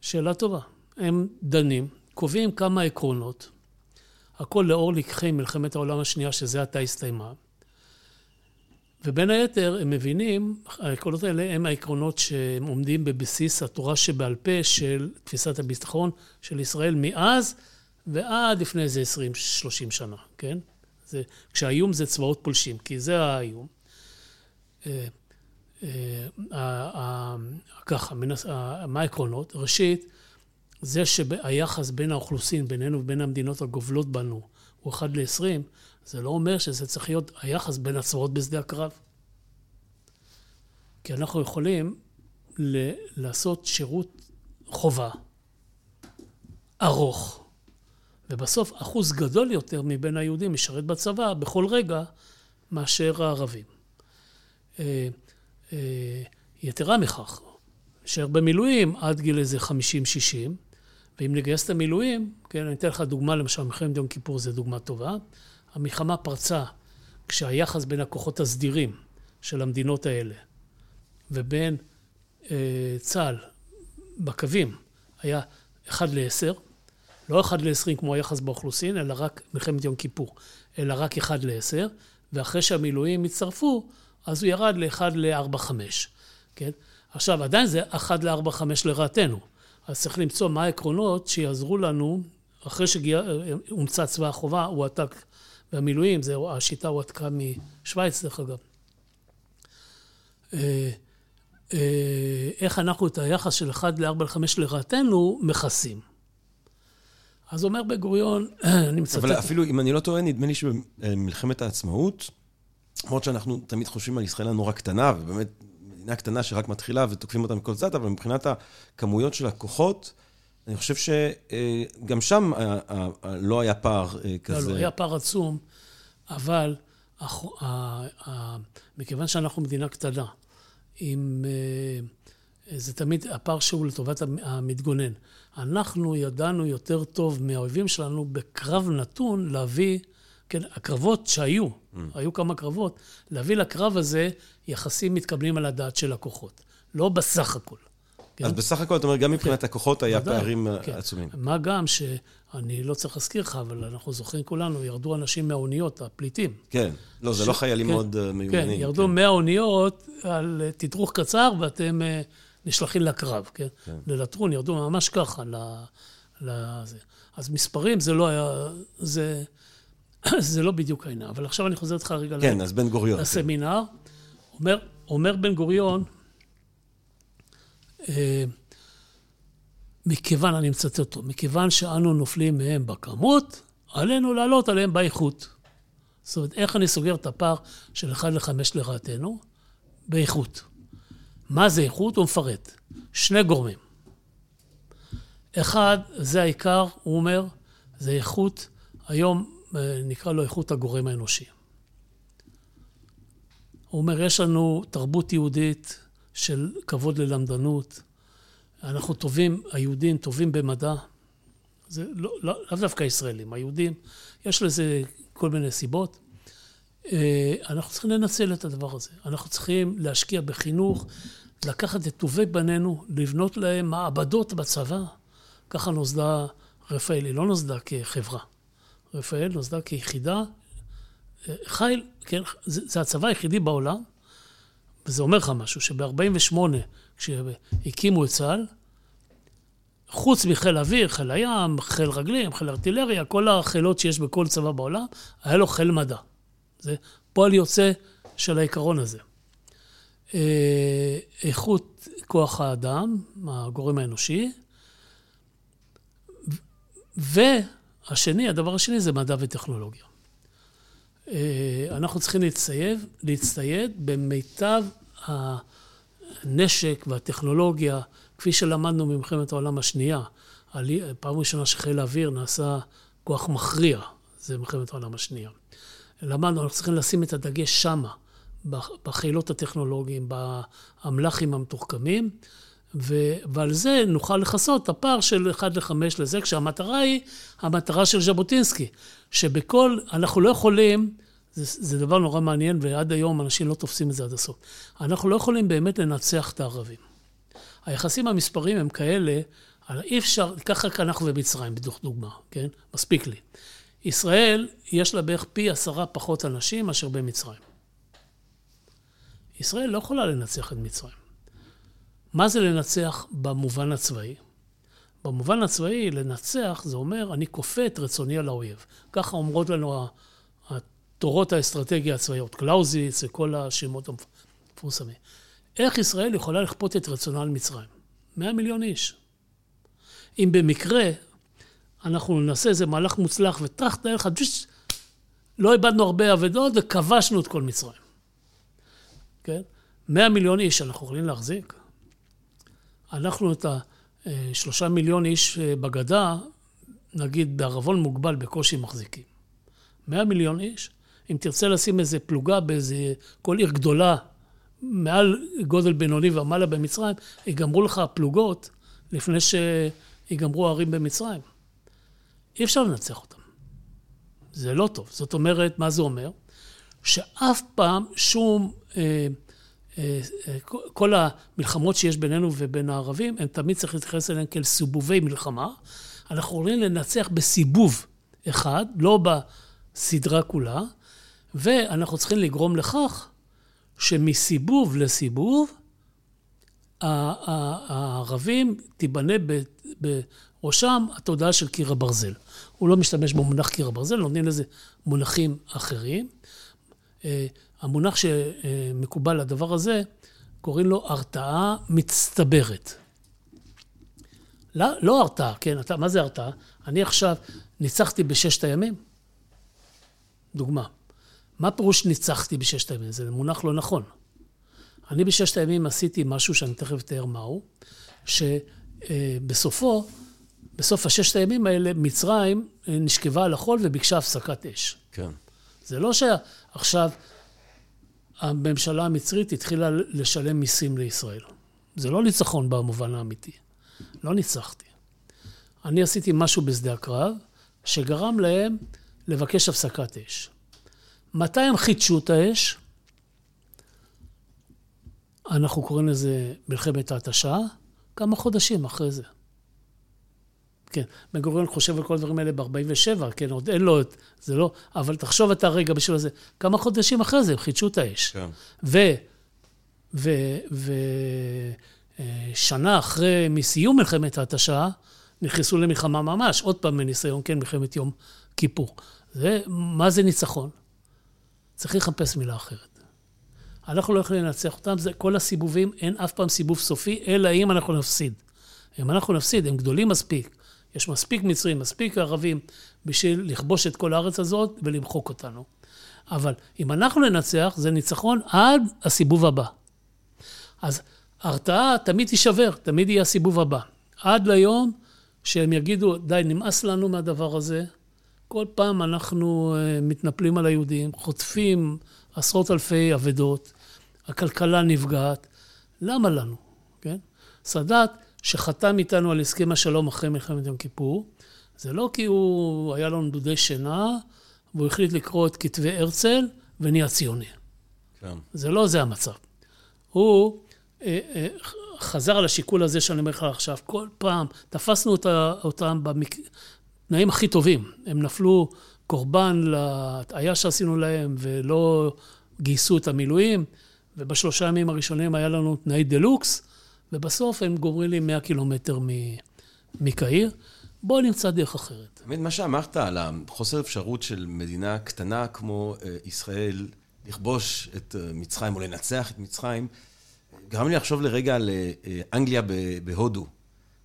שאלה טובה. הם דנים, קובעים כמה עקרונות, הכל לאור לקחי מלחמת העולם השנייה, שזה עתה הסתיימה. ובין היתר, הם מבינים, העקרונות האלה הם העקרונות שהם עומדים בבסיס התורה שבעל פה של תפיסת הביטחון של ישראל מאז ועד לפני איזה 20-30 שנה, כן? זה, כשהאיום זה צבאות פולשים, כי זה האיום. אה, אה, ככה, מה העקרונות? ראשית, זה שהיחס בין האוכלוסין, בינינו ובין המדינות הגובלות בנו, הוא 1 ל-20, זה לא אומר שזה צריך להיות היחס בין הצבאות בשדה הקרב. כי אנחנו יכולים ל- לעשות שירות חובה ארוך, ובסוף אחוז גדול יותר מבין היהודים משרת בצבא בכל רגע מאשר הערבים. אה, אה, יתרה מכך, נשאר במילואים עד גיל איזה 50-60, ואם נגייס את המילואים, כן, אני אתן לך דוגמה, למשל, מלחמת יום כיפור זו דוגמה טובה. המלחמה פרצה כשהיחס בין הכוחות הסדירים של המדינות האלה ובין אה, צה"ל בקווים היה 1 ל-10, לא 1 ל-20 כמו היחס באוכלוסין, אלא רק מלחמת יום כיפור, אלא רק 1 ל-10, ואחרי שהמילואים הצטרפו, אז הוא ירד ל-1 ל-4-5, כן? עכשיו, עדיין זה 1 ל-4-5 לרעתנו. אז צריך למצוא מה העקרונות שיעזרו לנו, אחרי שהומצא צבא החובה, הוא עתק והמילואים, זה, השיטה הועתקה משוויץ דרך אגב. אה, אה, איך אנחנו את היחס של 1 ל-4 ל-5 לרעתנו מכסים. אז אומר בן גוריון, אני מצטט... אבל אפילו, אם אני לא טועה, נדמה לי שבמלחמת העצמאות, למרות שאנחנו תמיד חושבים על ישראל הנורא קטנה, ובאמת מדינה קטנה שרק מתחילה ותוקפים אותה מכל צד, אבל מבחינת הכמויות של הכוחות, אני חושב שגם שם לא היה פער כזה. לא, לא, היה פער עצום, אבל מכיוון שאנחנו מדינה קטנה, עם... זה תמיד הפער שהוא לטובת המתגונן. אנחנו ידענו יותר טוב מהאויבים שלנו בקרב נתון להביא, כן, הקרבות שהיו, mm. היו כמה קרבות, להביא לקרב הזה יחסים מתקבלים על הדעת של הכוחות, לא בסך הכל. כן? אז בסך הכל, אתה אומר, גם מבחינת כן. הכוחות היה ודאי, פערים כן. עצומים. מה גם שאני לא צריך להזכיר לך, אבל אנחנו זוכרים כולנו, ירדו אנשים מהאוניות, הפליטים. כן, לא, זה ש... לא חיילים כן, מאוד אה, מיומנים. כן, ירדו כן. מהאוניות על תדרוך קצר, ואתם... אה, נשלחים לקרב, כן? כן. ללטרון, ירדו ממש ככה לזה. אז מספרים זה לא היה, זה, זה לא בדיוק העניין. אבל עכשיו אני חוזר איתך רגע כן, ל... אז בן גוריון. לסמינר. כן. אומר, אומר בן גוריון, אה, מכיוון, אני מצטט אותו, מכיוון שאנו נופלים מהם בכמות, עלינו לעלות עליהם באיכות. זאת אומרת, איך אני סוגר את הפער של 1 ל-5 לרעתנו? באיכות. מה זה איכות? הוא מפרט. שני גורמים. אחד, זה העיקר, הוא אומר, זה איכות, היום אה, נקרא לו איכות הגורם האנושי. הוא אומר, יש לנו תרבות יהודית של כבוד ללמדנות, אנחנו טובים, היהודים טובים במדע, זה לא, לא, לאו דווקא ישראלים, היהודים, יש לזה כל מיני סיבות. אה, אנחנו צריכים לנצל את הדבר הזה. אנחנו צריכים להשקיע בחינוך, לקחת את טובי בנינו, לבנות להם מעבדות בצבא. ככה נוסדה רפאל, היא לא נוסדה כחברה. רפאל נוסדה כיחידה. אה, חיל, כן, זה, זה הצבא היחידי בעולם, וזה אומר לך משהו, שב-48, כשהקימו את צה"ל, חוץ מחיל אוויר, חיל הים, חיל רגלים, חיל ארטילריה, כל החילות שיש בכל צבא בעולם, היה לו חיל מדע. זה פועל יוצא של העיקרון הזה. אה, איכות כוח האדם, הגורם האנושי, והשני, הדבר השני זה מדע וטכנולוגיה. אה, אנחנו צריכים להצטייד, להצטייד במיטב הנשק והטכנולוגיה, כפי שלמדנו ממלחמת העולם השנייה. פעם ראשונה שחיל האוויר נעשה כוח מכריע, זה מלחמת העולם השנייה. למדנו, אנחנו צריכים לשים את הדגש שמה. בחילות הטכנולוגיים, באמל"חים המתוחכמים, ו... ועל זה נוכל לכסות את הפער של 1 ל-5 לזה, כשהמטרה היא המטרה של ז'בוטינסקי, שבכל, אנחנו לא יכולים, זה, זה דבר נורא מעניין, ועד היום אנשים לא תופסים את זה עד הסוף, אנחנו לא יכולים באמת לנצח את הערבים. היחסים המספריים הם כאלה, אי אפשר, ככה אנחנו ומצרים, בדיוק דוגמה, כן? מספיק לי. ישראל, יש לה בערך פי עשרה פחות אנשים מאשר במצרים. ישראל לא יכולה לנצח את מצרים. מה זה לנצח במובן הצבאי? במובן הצבאי, לנצח זה אומר, אני כופה את רצוני על האויב. ככה אומרות לנו התורות האסטרטגיה הצבאיות, קלאוזיץ וכל השמות המפורסמים. איך ישראל יכולה לכפות את רצונה על מצרים? 100 מיליון איש. אם במקרה אנחנו נעשה איזה מהלך מוצלח וטראח, תאר לך, לא איבדנו הרבה אבדות וכבשנו את כל מצרים. כן? 100 מיליון איש אנחנו יכולים להחזיק. אנחנו את השלושה מיליון איש אה, בגדה, נגיד בערבון מוגבל, בקושי מחזיקים. 100 מיליון איש, אם תרצה לשים איזה פלוגה באיזה, כל עיר גדולה, מעל גודל בינוני ומעלה במצרים, ייגמרו לך הפלוגות לפני שיגמרו הערים במצרים. אי אפשר לנצח אותם. זה לא טוב. זאת אומרת, מה זה אומר? שאף פעם שום אה, אה, אה, כל המלחמות שיש בינינו ובין הערבים, הם תמיד צריך להתייחס אליהם כאל סיבובי מלחמה. אנחנו יכולים לנצח בסיבוב אחד, לא בסדרה כולה, ואנחנו צריכים לגרום לכך שמסיבוב לסיבוב, הערבים תיבנה בראשם התודעה של קיר הברזל. הוא לא משתמש במונח קיר הברזל, נותנים לזה מונחים אחרים. המונח שמקובל לדבר הזה, קוראים לו הרתעה מצטברת. לא, לא הרתעה, כן, אתה, מה זה הרתעה? אני עכשיו ניצחתי בששת הימים? דוגמה. מה פירוש ניצחתי בששת הימים? זה מונח לא נכון. אני בששת הימים עשיתי משהו שאני תכף אתאר מהו, שבסופו, בסוף הששת הימים האלה, מצרים נשכבה על החול וביקשה הפסקת אש. כן. זה לא שעכשיו הממשלה המצרית התחילה לשלם מיסים לישראל. זה לא ניצחון במובן האמיתי. לא ניצחתי. אני עשיתי משהו בשדה הקרב, שגרם להם לבקש הפסקת אש. מתי הם חידשו את האש? אנחנו קוראים לזה מלחמת ההתשה, כמה חודשים אחרי זה. כן, בן גוריון חושב על כל הדברים האלה ב-47, כן, עוד אין לו את, זה לא, אבל תחשוב אתה רגע בשביל זה, כמה חודשים אחרי זה הם חידשו את האש. כן. ו... ו... ו... אה, שנה אחרי, מסיום מלחמת ההתשה, נכנסו למלחמה ממש, עוד פעם מניסיון, כן, מלחמת יום כיפור. זה, מה זה ניצחון? צריך לחפש מילה אחרת. אנחנו לא יכולים לנצח אותם, זה כל הסיבובים, אין אף פעם סיבוב סופי, אלא אם אנחנו נפסיד. אם אנחנו נפסיד, הם גדולים מספיק. יש מספיק מצרים, מספיק ערבים, בשביל לכבוש את כל הארץ הזאת ולמחוק אותנו. אבל אם אנחנו ננצח, זה ניצחון עד הסיבוב הבא. אז הרתעה תמיד תישבר, תמיד יהיה הסיבוב הבא. עד ליום שהם יגידו, די, נמאס לנו מהדבר הזה. כל פעם אנחנו אה, מתנפלים על היהודים, חוטפים עשרות אלפי אבדות, הכלכלה נפגעת. למה לנו, כן? סאדאת, שחתם איתנו על הסכם השלום אחרי מלחמת יום כיפור, זה לא כי הוא, היה לו נדודי שינה, והוא החליט לקרוא את כתבי הרצל ונהיה ציוני. כן. זה לא זה המצב. הוא אה, אה, חזר על השיקול הזה שאני אומר לך עכשיו. כל פעם תפסנו אותם בתנאים הכי טובים. הם נפלו קורבן להטעיה שעשינו להם ולא גייסו את המילואים, ובשלושה ימים הראשונים היה לנו תנאי דה לוקס, ובסוף הם גומרים לי 100 קילומטר מקהיר. בואו נמצא דרך אחרת. באמת, מה שאמרת על החוסר אפשרות של מדינה קטנה כמו אה, ישראל לכבוש את מצרים או לנצח את מצרים, גרם לי לחשוב לרגע על אה, אנגליה בהודו.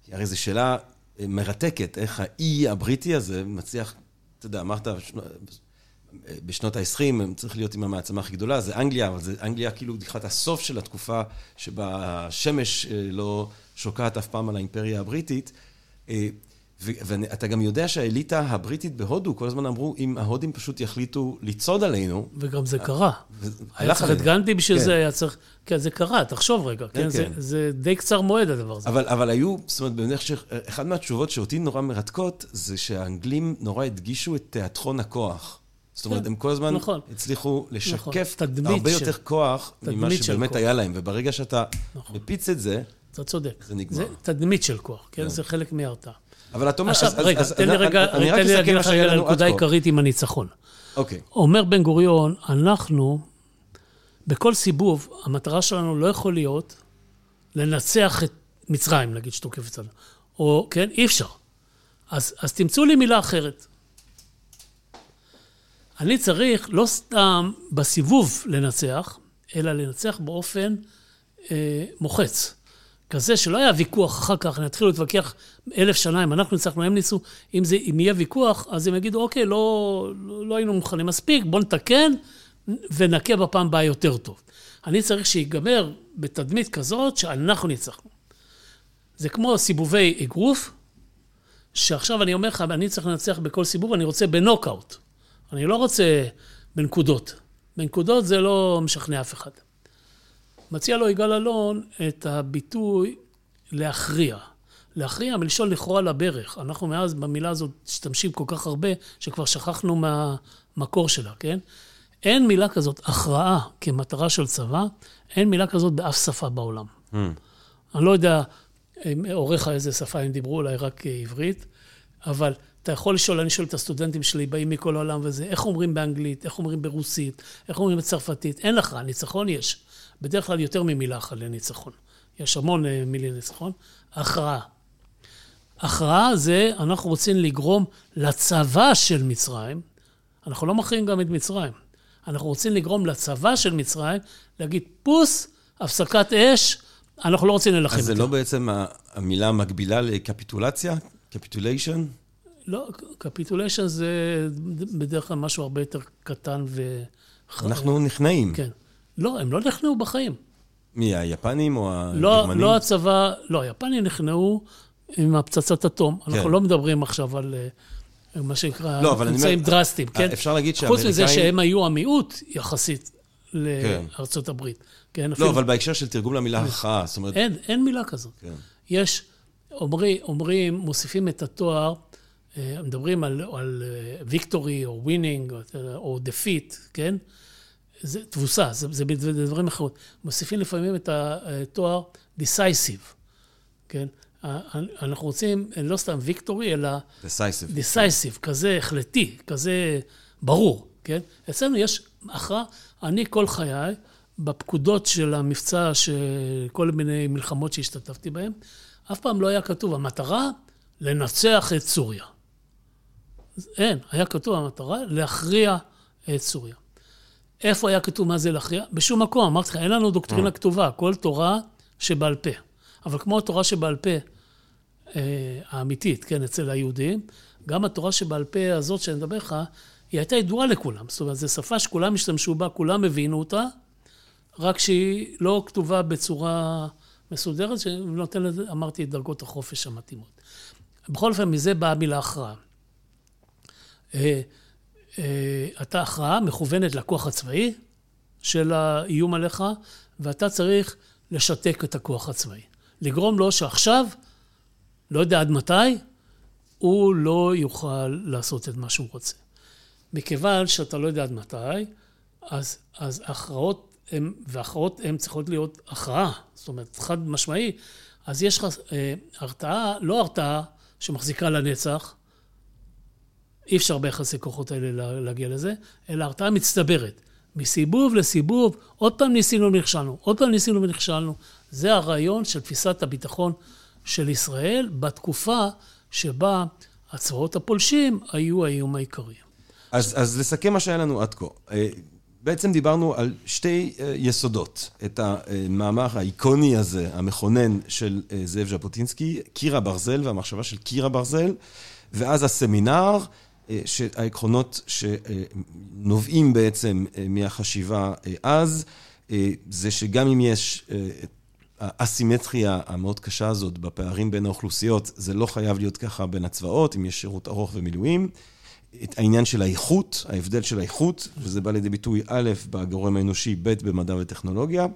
כי הרי זו שאלה אה, מרתקת, איך האי הבריטי הזה מצליח, אתה יודע, אמרת בשנות ה-20, צריך להיות עם המעצמה הכי גדולה, זה אנגליה, אבל זה אנגליה כאילו לקראת הסוף של התקופה שבה השמש אה, לא שוקעת אף פעם על האימפריה הבריטית. ואתה גם יודע שהאליטה הבריטית בהודו, כל הזמן אמרו, אם ההודים פשוט יחליטו לצעוד עלינו... וגם זה קרה. היה צריך את גנדי בשביל כן. זה, היה צריך... כן, זה קרה, תחשוב רגע, כן? כן. זה די קצר מועד הדבר הזה. אבל היו, זאת אומרת, במשך... אחת מהתשובות שאותי נורא מרתקות, זה שהאנגלים נורא הדגישו את תיאטרון הכוח. זאת אומרת, הם כל הזמן נכון. הצליחו לשקף נכון. הרבה יותר כוח ממה שבאמת היה להם, וברגע שאתה נכון. מפיץ את זה, אתה צודק. זה נגמר. זה תדמית של כוח, כן? זה חלק מההרתעה. אבל אתה אומר... עכשיו, רגע, תן לי רגע, תן לי להגיד לך רגע לנקודה העיקרית עם הניצחון. אוקיי. אומר בן גוריון, אנחנו, בכל סיבוב, המטרה שלנו לא יכול להיות לנצח את מצרים, נגיד, שתוקפת לנו. או, כן, אי אפשר. אז, אז תמצאו לי מילה אחרת. אני צריך לא סתם בסיבוב לנצח, אלא לנצח באופן אה, מוחץ. כזה שלא היה ויכוח אחר כך, נתחילו להתווכח אלף שנה אם אנחנו ניצחנו, הם ניסו, אם, זה, אם יהיה ויכוח, אז הם יגידו, אוקיי, לא, לא, לא היינו מוכנים מספיק, בואו נתקן ונכה בפעם הבאה יותר טוב. אני צריך שיגמר בתדמית כזאת שאנחנו ניצחנו. זה כמו סיבובי אגרוף, שעכשיו אני אומר לך, אני צריך לנצח בכל סיבוב, אני רוצה בנוקאוט. אני לא רוצה בנקודות. בנקודות זה לא משכנע אף אחד. מציע לו יגאל אלון את הביטוי להכריע. להכריע מלשון לכרוע לברך. אנחנו מאז במילה הזאת משתמשים כל כך הרבה, שכבר שכחנו מהמקור שלה, כן? אין מילה כזאת, הכרעה כמטרה של צבא, אין מילה כזאת באף שפה בעולם. Mm. אני לא יודע, עורך איזה שפה הם דיברו, אולי רק עברית, אבל אתה יכול לשאול, אני שואל את הסטודנטים שלי, באים מכל העולם וזה, איך אומרים באנגלית, איך אומרים ברוסית, איך אומרים בצרפתית, אין לך, ניצחון יש. בדרך כלל יותר ממילה אחת לניצחון. יש המון אה, מילי ניצחון. הכרעה. הכרעה זה, אנחנו רוצים לגרום לצבא של מצרים, אנחנו לא מכריעים גם את מצרים, אנחנו רוצים לגרום לצבא של מצרים להגיד, פוס, הפסקת אש, אנחנו לא רוצים להילחם. אז זה לא בעצם המילה מקבילה לקפיטולציה? capitulation? לא, capitulation זה בדרך כלל משהו הרבה יותר קטן ו... אנחנו נכנעים. כן. לא, הם לא נכנעו בחיים. מי, היפנים או לא, הגרמנים? לא הצבא, לא, היפנים נכנעו עם הפצצת אטום. כן. אנחנו לא מדברים עכשיו על אה, מה שנקרא לא, אמצעים אומר, דרסטיים, כן? אפשר להגיד שהאמריקאים... חוץ מזה שהם היו המיעוט יחסית לארצות כן. הברית. כן, לא, אפילו... אבל בהקשר של תרגום למילה הכרעה, זאת אומרת... אין, אין מילה כזאת. כן. יש, אומרי, אומרים, מוסיפים את התואר, אה, מדברים על, על victory או winning או defeat, כן? זה תבוסה, זה, זה, זה דברים אחרים. מוסיפים לפעמים את התואר decisive, כן? אנחנו רוצים לא סתם victory, אלא... decisive. decisive, כזה החלטי, כזה ברור, כן? אצלנו יש הכרעה, אני כל חיי, בפקודות של המבצע, של כל מיני מלחמות שהשתתפתי בהן, אף פעם לא היה כתוב, המטרה, לנצח את סוריה. אין, היה כתוב המטרה, להכריע את סוריה. איפה היה כתוב מה זה להכריע? בשום מקום. אמרתי לך, אין לנו דוקטרינה mm. כתובה, כל תורה שבעל פה. אבל כמו התורה שבעל פה אה, האמיתית, כן, אצל היהודים, גם התורה שבעל פה הזאת שאני מדבר לך, היא הייתה ידועה לכולם. זאת אומרת, זו שפה שכולם השתמשו בה, כולם הבינו אותה, רק שהיא לא כתובה בצורה מסודרת, שנותנת, אמרתי, את דרגות החופש המתאימות. בכל אופן, מזה באה המילה הכרעה. אה, אה, אתה הכרעה מכוונת לכוח הצבאי של האיום עליך, ואתה צריך לשתק את הכוח הצבאי. לגרום לו שעכשיו, לא יודע עד מתי, הוא לא יוכל לעשות את מה שהוא רוצה. מכיוון שאתה לא יודע עד מתי, אז, אז הכרעות הן, והכרעות הן צריכות להיות הכרעה, זאת אומרת, חד משמעי. אז יש לך אה, הרתעה, לא הרתעה שמחזיקה לנצח, אי אפשר ביחסי כוחות האלה להגיע לזה, אלא הרתעה מצטברת. מסיבוב לסיבוב, עוד פעם ניסינו ונכשלנו, עוד פעם ניסינו ונכשלנו. זה הרעיון של תפיסת הביטחון של ישראל בתקופה שבה הצבאות הפולשים היו האיום העיקרי. אז, אז לסכם מה שהיה לנו עד כה. אה, בעצם דיברנו על שתי אה, יסודות. את המאמר האיקוני הזה, המכונן של אה, זאב ז'בוטינסקי, קיר הברזל והמחשבה של קיר הברזל, ואז הסמינר. אה, העקרונות שנובעים בעצם אה, מהחשיבה אה, אז, זה שגם אם יש האסימטריה המאוד קשה הזאת בפערים בין האוכלוסיות, זה לא חייב להיות ככה בין הצבאות, אם יש שירות ארוך ומילואים. את העניין של האיכות, ההבדל של האיכות, וזה בא לידי ביטוי א', בגורם האנושי, ב', במדע וטכנולוגיה,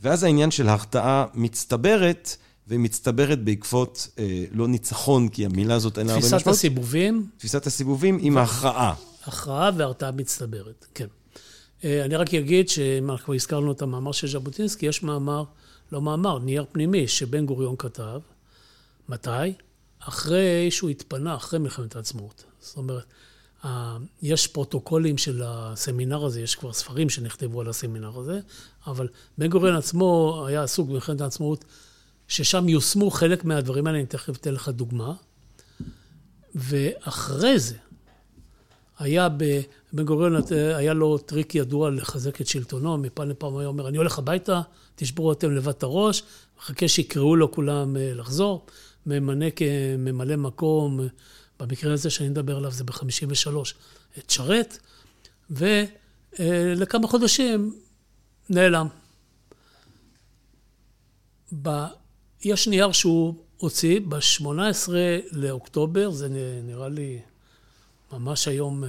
ואז העניין של הרתעה מצטברת, והיא מצטברת בעקבות, אה, לא ניצחון, כי המילה הזאת אין לה הרבה משמעות. תפיסת הסיבובים. תפיסת הסיבובים עם ההכרעה. הכרעה והרתעה מצטברת, כן. אה, אני רק אגיד שאם אנחנו הזכרנו את המאמר של ז'בוטינסקי, יש מאמר, לא מאמר, נייר פנימי, שבן גוריון כתב. מתי? אחרי שהוא התפנה, אחרי מלחמת העצמאות. זאת אומרת, יש פרוטוקולים של הסמינר הזה, יש כבר ספרים שנכתבו על הסמינר הזה, אבל בן גוריון עצמו היה עסוק במלחמת העצמאות ששם יושמו חלק מהדברים האלה, אני תכף אתן לך דוגמה. ואחרי זה, היה לבן גוריון, היה לו טריק ידוע לחזק את שלטונו, מפעם לפעם היה אומר, אני הולך הביתה, תשברו אתם לבד את הראש, מחכה שיקראו לו כולם אה, לחזור, ממנה כממלא מקום, במקרה הזה שאני מדבר עליו זה ב-53, את שרת, ולכמה חודשים נעלם. יש נייר שהוא הוציא ב-18 לאוקטובר, זה נראה לי ממש היום,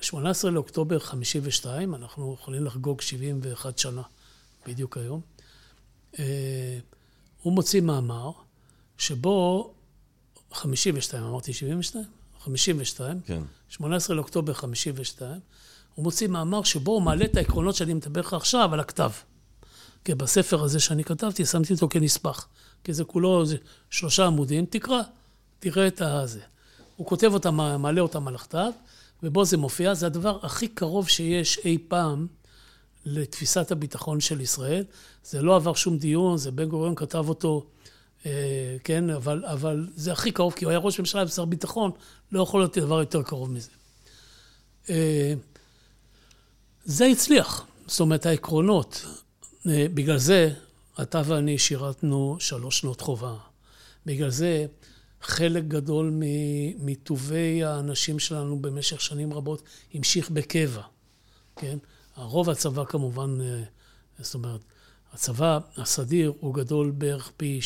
18 אה, לאוקטובר 52, אנחנו יכולים לחגוג 71 שנה בדיוק היום. אה, הוא מוציא מאמר שבו, 52, אמרתי 72? 52, כן. 18 לאוקטובר 52, הוא מוציא מאמר שבו הוא מעלה את העקרונות שאני מדבר לך עכשיו על הכתב. כי בספר הזה שאני כתבתי, שמתי אותו כנספח. כי זה כולו, זה שלושה עמודים, תקרא, תראה את הזה. הוא כותב אותם, מעלה אותם על הכתב, ובו זה מופיע. זה הדבר הכי קרוב שיש אי פעם לתפיסת הביטחון של ישראל. זה לא עבר שום דיון, זה בן גוריון כתב אותו, אה, כן, אבל, אבל זה הכי קרוב, כי הוא היה ראש ממשלה ושר ביטחון, לא יכול להיות דבר יותר קרוב מזה. אה, זה הצליח. זאת אומרת, העקרונות, בגלל זה אתה ואני שירתנו שלוש שנות חובה בגלל זה חלק גדול מטובי האנשים שלנו במשך שנים רבות המשיך בקבע, כן? הרוב הצבא כמובן, אה, זאת אומרת, הצבא הסדיר הוא גדול בערך פי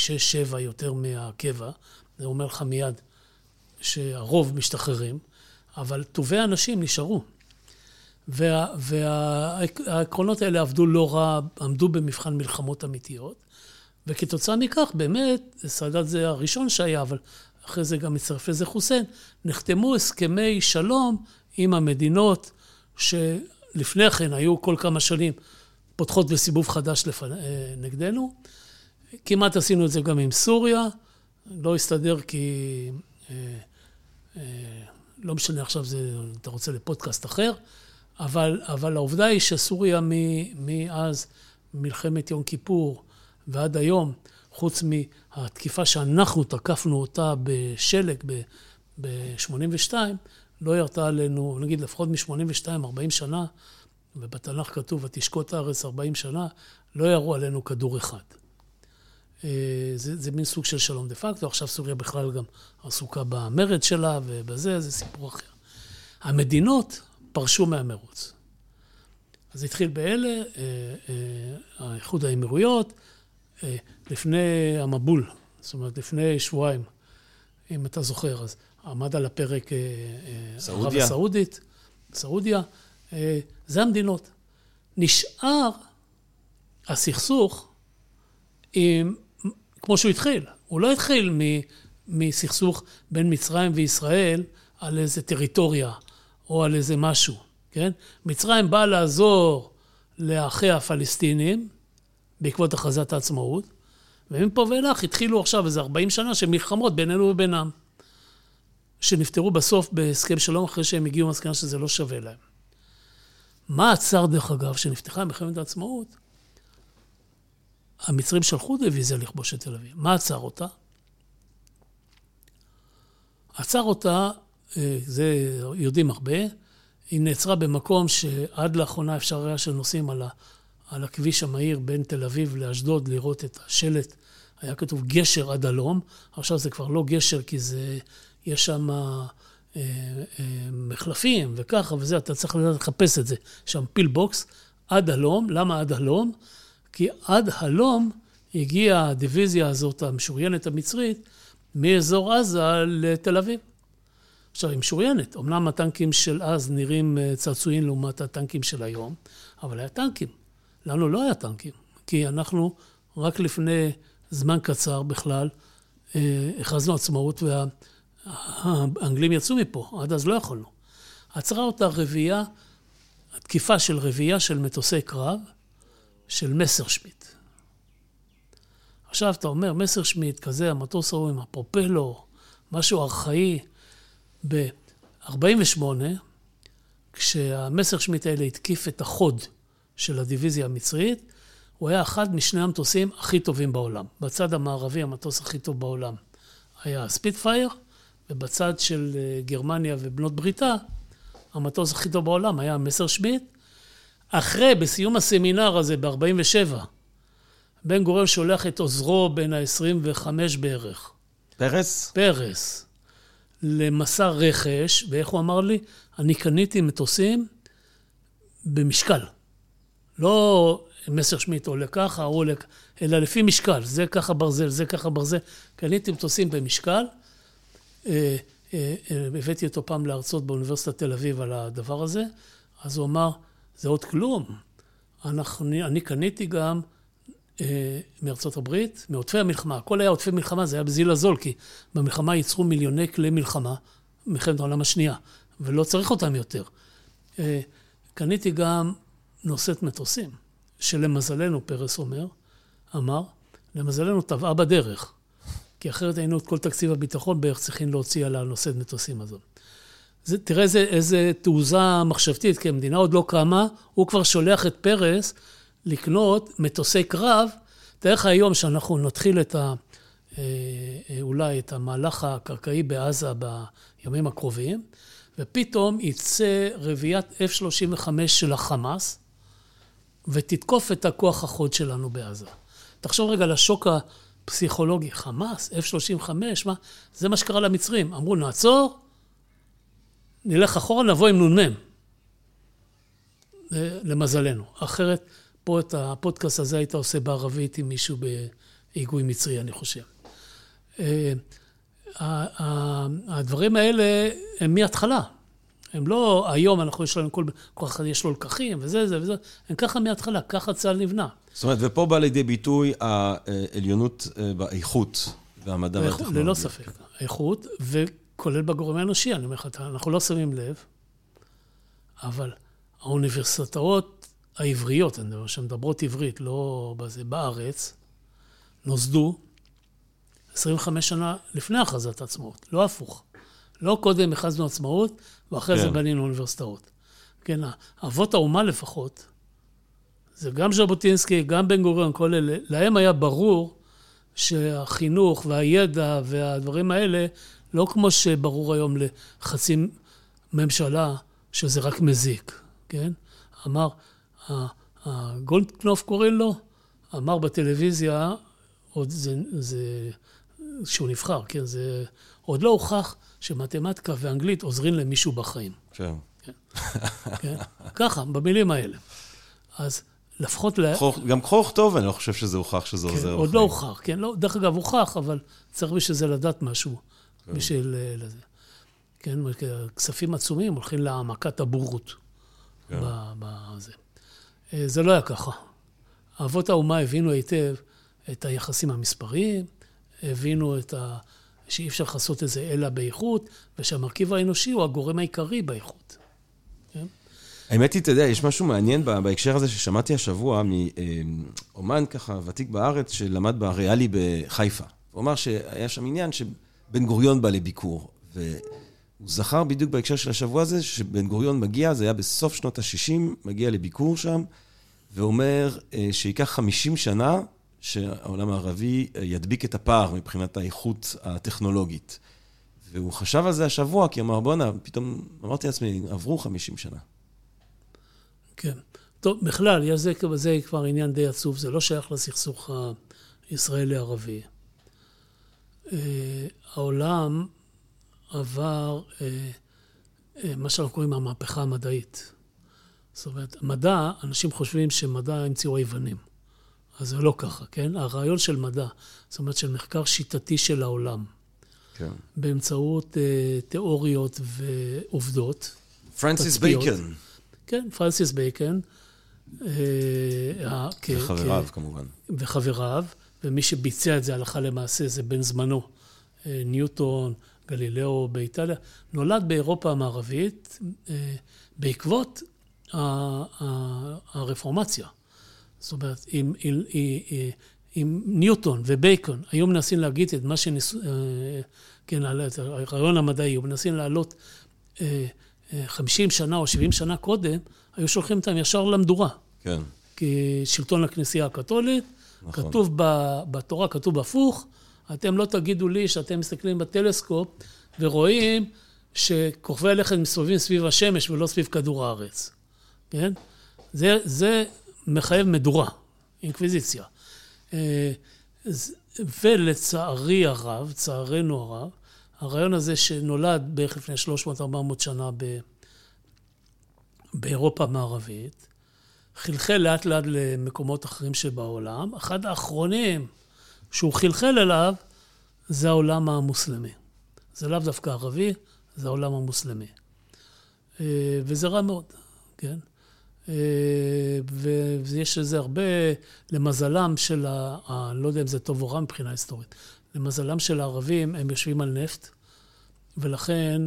6-7 יותר מהקבע, זה אומר לך מיד שהרוב משתחררים, אבל טובי האנשים נשארו. וה, והעקרונות האלה עבדו לא רע, עמדו במבחן מלחמות אמיתיות, וכתוצאה מכך, באמת, סאדאת זה הראשון שהיה, אבל אחרי זה גם הצטרף לזה חוסיין, נחתמו הסכמי שלום עם המדינות שלפני כן היו כל כמה שנים פותחות בסיבוב חדש לפ... אה, נגדנו. כמעט עשינו את זה גם עם סוריה, לא הסתדר כי... אה, אה, לא משנה עכשיו, זה, אתה רוצה לפודקאסט אחר, אבל, אבל העובדה היא שסוריה מאז מלחמת יום כיפור ועד היום, חוץ מהתקיפה שאנחנו תקפנו אותה בשלג ב-82, לא ירתה עלינו, נגיד לפחות מ-82, 40 שנה, ובתנ"ך כתוב, ותשקוט הארץ 40 שנה, לא ירו עלינו כדור אחד. אה, זה, זה מין סוג של שלום דה פקטו, עכשיו סוריה בכלל גם עסוקה במרד שלה ובזה, זה סיפור אחר. המדינות פרשו מהמרוץ. אז התחיל באלה, אה, אה, האיחוד האמירויות, לפני המבול, זאת אומרת, לפני שבועיים, אם אתה זוכר, אז עמד על הפרק ערב הסעודית, סעודיה, זה המדינות. נשאר הסכסוך עם כמו שהוא התחיל. הוא לא התחיל מסכסוך בין מצרים וישראל על איזה טריטוריה או על איזה משהו, כן? מצרים באה לעזור לאחיה הפלסטינים בעקבות הכרזת העצמאות, ומפה ואילך התחילו עכשיו איזה 40 שנה של מלחמות בינינו ובינם, שנפתרו בסוף בהסכם שלום אחרי שהם הגיעו למסקנה שזה לא שווה להם. מה עצר, דרך אגב, שנפתחה מלחמת העצמאות? המצרים שלחו דיוויזיה לכבוש את תל אביב. מה עצר אותה? עצר אותה, זה יודעים הרבה, היא נעצרה במקום שעד לאחרונה אפשר היה שנוסעים על, ה, על הכביש המהיר בין תל אביב לאשדוד לראות את השלט, היה כתוב גשר עד הלום, עכשיו זה כבר לא גשר כי זה, יש שם אה, אה, מחלפים וככה וזה, אתה צריך לדעת לחפש את זה, שם פילבוקס, עד הלום, למה עד הלום? כי עד הלום הגיעה הדיוויזיה הזאת, המשוריינת המצרית, מאזור עזה לתל אביב. עכשיו, היא משוריינת. אמנם הטנקים של אז נראים אה, צעצועים לעומת הטנקים של היום, אבל היה טנקים. לנו לא היה טנקים, כי אנחנו רק לפני זמן קצר בכלל אה, הכרזנו עצמאות והאנגלים יצאו מפה, עד אז לא יכולנו. עצרה אותה רביעייה, תקיפה של רביעייה של מטוסי קרב, של מסרשמיט. עכשיו אתה אומר, מסרשמיט כזה, המטוס ההוא עם הפרופלור, משהו ארכאי. ב-48, כשהמסרשמיט האלה התקיף את החוד של הדיוויזיה המצרית, הוא היה אחד משני המטוסים הכי טובים בעולם. בצד המערבי המטוס הכי טוב בעולם היה ספיטפייר, ובצד של אה, גרמניה ובנות בריתה, המטוס הכי טוב בעולם היה מסרשמיט, אחרי, בסיום הסמינר הזה ב-47, בן גוריון שולח את עוזרו בן ה-25 בערך. פרס? פרס. למסע רכש, ואיך הוא אמר לי? אני קניתי מטוסים במשקל. לא מסרשמיט עולה ככה, הוא עולה אלא לפי משקל. זה ככה ברזל, זה ככה ברזל. קניתי מטוסים במשקל. אה, אה, אה, הבאתי אותו פעם להרצות באוניברסיטת תל אביב על הדבר הזה, אז הוא אמר, זה עוד כלום. אנחנו, אני קניתי גם מארצות הברית, מעוטפי המלחמה. הכל היה עוטפי מלחמה, זה היה בזיל הזול, כי במלחמה ייצרו מיליוני כלי מלחמה, מלחמת העולם השנייה, ולא צריך אותם יותר. אה, קניתי גם נושאת מטוסים, שלמזלנו, פרס אומר, אמר, למזלנו טבעה בדרך, כי אחרת היינו את כל תקציב הביטחון בערך צריכים להוציא על הנושאת מטוסים הזאת. זה, תראה איזה, איזה תעוזה מחשבתית, כי המדינה עוד לא קמה, הוא כבר שולח את פרס לקנות מטוסי קרב. תאר לך היום שאנחנו נתחיל את ה... אה, אה, אולי את המהלך הקרקעי בעזה בימים הקרובים, ופתאום יצא רביעיית F-35 של החמאס, ותתקוף את הכוח החוד שלנו בעזה. תחשוב רגע על השוק פסיכולוגי. חמאס, F-35, מה? זה מה שקרה למצרים. אמרו, נעצור, נלך אחורה, נבוא עם נ"מ. למזלנו. אחרת, פה את הפודקאסט הזה היית עושה בערבית עם מישהו בהיגוי מצרי, אני חושב. אה, הדברים האלה הם מההתחלה. הם לא, היום אנחנו, יש לנו, כל, כל אחד יש לו לקחים וזה, זה וזה, הם ככה מההתחלה, ככה צה"ל נבנה. זאת אומרת, ופה בא לידי ביטוי העליונות אה, באיכות והמדע והטכנולוגיה. ללא ספק, האיכות, וכולל בגורם האנושי, אני אומר לך, אנחנו לא שמים לב, אבל האוניברסיטאות העבריות, אני מדבר, שמדברות עברית, לא בזה, בארץ, נוסדו 25 שנה לפני הכרזת העצמאות, לא הפוך. לא קודם הכרזנו עצמאות, ואחרי כן. זה בנינו אוניברסיטאות. כן, אבות האומה לפחות, זה גם ז'בוטינסקי, גם בן גוריון, כל אלה, להם היה ברור שהחינוך והידע והדברים האלה, לא כמו שברור היום לחצי ממשלה, שזה רק מזיק, כן? אמר, גולדקנופ קוראים לו, אמר בטלוויזיה, עוד זה, זה, שהוא נבחר, כן, זה עוד לא הוכח שמתמטיקה ואנגלית עוזרים למישהו בחיים. כן. כן. כן. ככה, במילים האלה. אז לפחות... חוך, גם כרוך טוב, אני לא חושב שזה הוכח שזה כן, עוזר. עוד לא הוכח, כן. לא, דרך אגב, הוכח, אבל צריך בשביל זה לדעת משהו. כן. בשביל אה, לזה. כן, כספים עצומים הולכים להעמקת הבורות. כן. בזה. אה, זה לא היה ככה. אבות האומה הבינו היטב את היחסים המספריים, הבינו את ה... שאי אפשר לעשות את זה אלא באיכות, ושהמרכיב האנושי הוא הגורם העיקרי באיכות. כן? האמת היא, אתה יודע, יש משהו מעניין בהקשר הזה ששמעתי השבוע מאומן ככה ותיק בארץ שלמד בריאלי בחיפה. הוא אמר שהיה שם עניין שבן גוריון בא לביקור, והוא זכר בדיוק בהקשר של השבוע הזה שבן גוריון מגיע, זה היה בסוף שנות ה-60, מגיע לביקור שם, ואומר אה, שייקח 50 שנה שהעולם הערבי אה, ידביק את הפער מבחינת האיכות הטכנולוגית. והוא חשב על זה השבוע, כי אמר, בואנה, פתאום אמרתי לעצמי, עברו 50 שנה. כן. טוב, בכלל, זה, זה כבר עניין די עצוב, זה לא שייך לסכסוך הישראלי-ערבי. אה, העולם עבר אה, מה שאנחנו קוראים המהפכה המדעית. זאת אומרת, מדע, אנשים חושבים שמדע המציאו היוונים. אז זה לא ככה, כן? הרעיון של מדע, זאת אומרת של מחקר שיטתי של העולם, כן. באמצעות אה, תיאוריות ועובדות. פרנסיס בייקון. כן, פרנסיס בייקון. אה, וחבריו כ- כמובן. וחבריו, ומי שביצע את זה הלכה למעשה זה בן זמנו, uh, ניוטון, גלילאו באיטליה, נולד באירופה המערבית uh, בעקבות הרפורמציה. זאת אומרת, אם, אם, אם ניוטון ובייקון היו מנסים להגיד את מה שניסו, אה, כן, את הרעיון המדעי, היו מנסים להעלות 50 אה, אה, שנה או 70 שנה קודם, היו שולחים אותם ישר למדורה. כן. כי שלטון הכנסייה הקתולית, נכון. כתוב בתורה, כתוב הפוך, אתם לא תגידו לי שאתם מסתכלים בטלסקופ ורואים שכוכבי הלכת מסתובבים סביב השמש ולא סביב כדור הארץ, כן? זה, זה מחייב מדורה, אינקוויזיציה. אה, ולצערי הרב, צערנו הרב, הרעיון הזה שנולד בערך לפני 300-400 שנה ב... באירופה המערבית, חלחל לאט לאט למקומות אחרים שבעולם. אחד האחרונים שהוא חלחל אליו זה העולם המוסלמי. זה לאו דווקא ערבי, זה העולם המוסלמי. אה, וזה רע מאוד, כן? אה, ויש לזה הרבה, למזלם של, ה, ה, לא יודע אם זה טוב או רע מבחינה היסטורית, למזלם של הערבים, הם יושבים על נפט, ולכן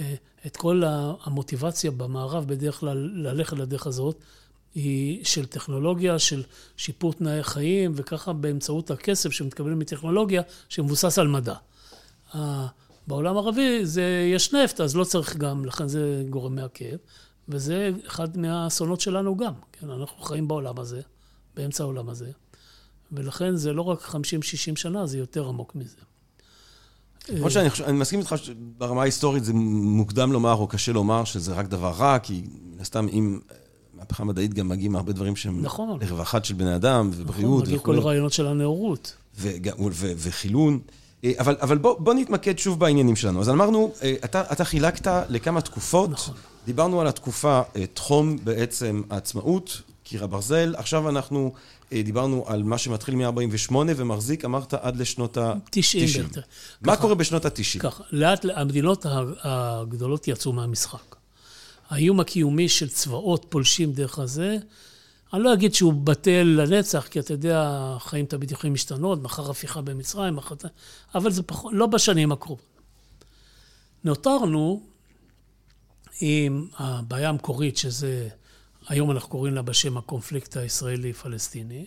אה, את כל המוטיבציה במערב בדרך כלל ללכת לדרך הזאת, היא של טכנולוגיה, של שיפור תנאי חיים, וככה באמצעות הכסף שמתקבל מטכנולוגיה שמבוסס על מדע. בעולם הערבי זה, יש נפט, אז לא צריך גם, לכן זה גורם מעכב. וזה אחד מהאסונות שלנו גם. כן, אנחנו חיים בעולם הזה, באמצע העולם הזה, ולכן זה לא רק 50-60 שנה, זה יותר עמוק מזה. למרות שאני חושב, אני מסכים איתך שברמה ההיסטורית זה מוקדם לומר או קשה לומר שזה רק דבר רע, כי מן הסתם אם מהפכה מדעית גם מגיעים הרבה דברים שהם נכון. לרווחת של בני אדם ובריאות. נכון, מגיעים כל הרעיונות של הנאורות. וחילון. אבל, אבל בוא, בוא נתמקד שוב בעניינים שלנו. אז אמרנו, אתה, אתה חילקת לכמה תקופות. נכון. דיברנו על התקופה, תחום בעצם העצמאות, קיר הברזל. עכשיו אנחנו דיברנו על מה שמתחיל מ-48' ומחזיק, אמרת, עד לשנות ה-90. 90 מה קורה בשנות ה-90? ככה, לאט, המדינות הגדולות יצאו מהמשחק. האיום הקיומי של צבאות פולשים דרך הזה, אני לא אגיד שהוא בטל לנצח, כי אתה יודע, החיים תמיד יכולים להשתנות, מחר הפיכה במצרים, מחר... אבל זה פחות, לא בשנים הקרובות. נותרנו עם הבעיה המקורית, שזה, היום אנחנו קוראים לה בשם הקונפליקט הישראלי-פלסטיני,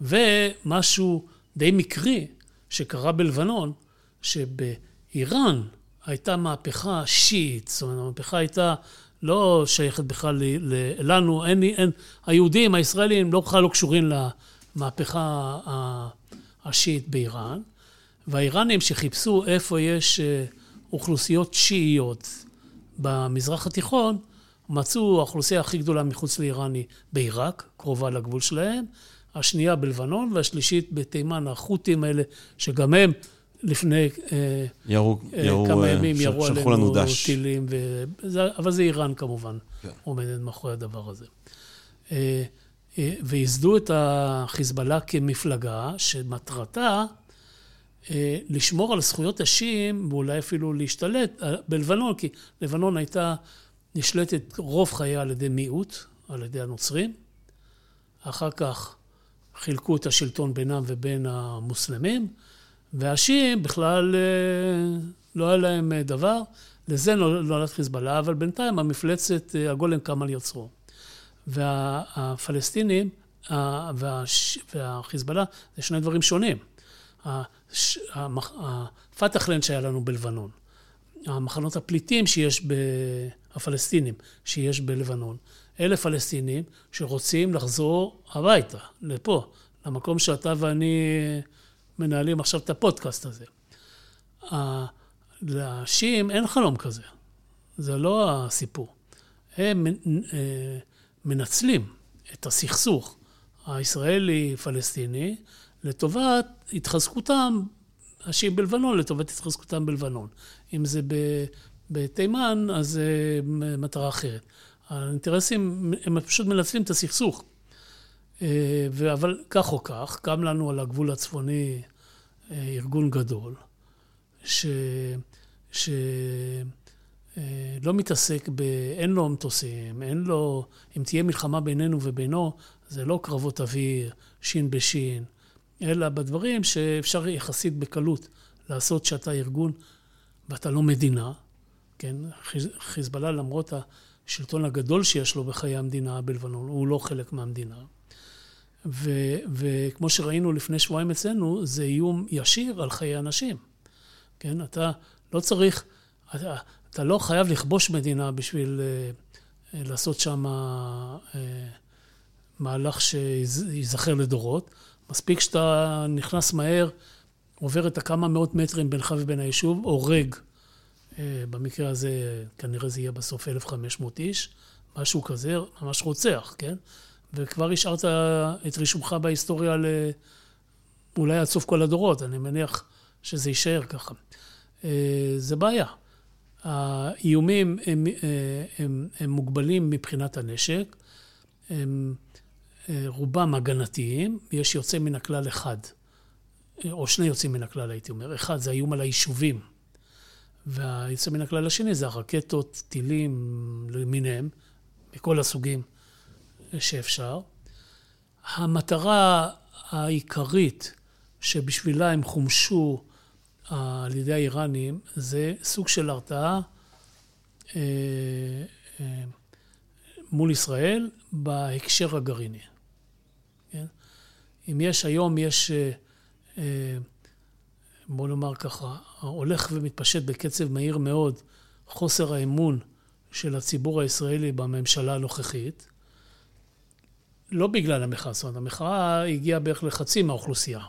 ומשהו די מקרי שקרה בלבנון, שבאיראן הייתה מהפכה שיעית, זאת אומרת, המהפכה הייתה לא שייכת בכלל לנו, אין, אין, היהודים, הישראלים, לא בכלל לא קשורים למהפכה השיעית באיראן, והאיראנים שחיפשו איפה יש אה, אוכלוסיות שיעיות במזרח התיכון, מצאו האוכלוסייה הכי גדולה מחוץ לאיראן היא בעיראק, קרובה לגבול שלהם, השנייה בלבנון והשלישית בתימן, החות'ים האלה, שגם הם לפני אה, ירו, אה, ירו, כמה אה, ימים ירו עלינו טילים, וזה, אבל זה איראן כמובן כן. עומדת מאחורי הדבר הזה. וייסדו את החיזבאללה כמפלגה שמטרתה לשמור על זכויות השיעים ואולי אפילו להשתלט בלבנון, כי לבנון הייתה נשלטת רוב חייה על ידי מיעוט, על ידי הנוצרים. אחר כך חילקו את השלטון בינם ובין המוסלמים. והשיעים בכלל אה, לא היה להם אה, דבר, לזה נולד חיזבאללה, אבל בינתיים המפלצת, אה, הגולם קם על יוצרו. והפלסטינים והחיזבאללה זה שני דברים שונים. הפתחלנד שהיה לנו בלבנון, המחנות הפליטים שיש, ב... הפלסטינים שיש בלבנון, אלה פלסטינים שרוצים לחזור הביתה, לפה, למקום שאתה ואני מנהלים עכשיו את הפודקאסט הזה. לשיעים אין חלום כזה, זה לא הסיפור. הם אה, מנצלים את הסכסוך הישראלי-פלסטיני לטובת התחזקותם, השיעים בלבנון, לטובת התחזקותם בלבנון. אם זה בתימן, אז זה מטרה אחרת. האינטרסים, הם פשוט מנצלים את הסכסוך. אה, אבל כך או כך, קם לנו על הגבול הצפוני אה, ארגון גדול, ש... ש... אה, לא מתעסק ב... אין לו מטוסים, אין לו... אם תהיה מלחמה בינינו ובינו, זה לא קרבות אוויר, שין בשין, אלא בדברים שאפשר יחסית בקלות לעשות שאתה ארגון ואתה לא מדינה, כן? חיזבאללה, למרות השלטון הגדול שיש לו בחיי המדינה בלבנון, הוא לא חלק מהמדינה. ו, וכמו שראינו לפני שבועיים אצלנו, זה איום ישיר על חיי אנשים. כן, אתה לא צריך, אתה, אתה לא חייב לכבוש מדינה בשביל uh, לעשות שם uh, מהלך שייזכר לדורות. מספיק שאתה נכנס מהר, עובר את הכמה מאות מטרים בינך ובין היישוב, הורג. Uh, במקרה הזה, כנראה זה יהיה בסוף 1,500 איש, משהו כזה, ממש רוצח, כן? וכבר השארת את רישומך בהיסטוריה ל... אולי עד סוף כל הדורות, אני מניח שזה יישאר ככה. אה, זה בעיה. האיומים הם, אה, הם, הם מוגבלים מבחינת הנשק, הם אה, רובם הגנתיים, יש יוצא מן הכלל אחד, או שני יוצאים מן הכלל הייתי אומר. אחד זה האיום על היישובים, והיוצא מן הכלל השני זה הרקטות, טילים למיניהם, מכל הסוגים. שאפשר. המטרה העיקרית שבשבילה הם חומשו אה, על ידי האיראנים זה סוג של הרתעה אה, אה, מול ישראל בהקשר הגרעיני. כן? אם יש היום, יש, בוא נאמר ככה, הולך ומתפשט בקצב מהיר מאוד חוסר האמון של הציבור הישראלי בממשלה הנוכחית, לא בגלל המחאה, זאת אומרת, המחאה הגיעה בערך לחצי מהאוכלוסייה,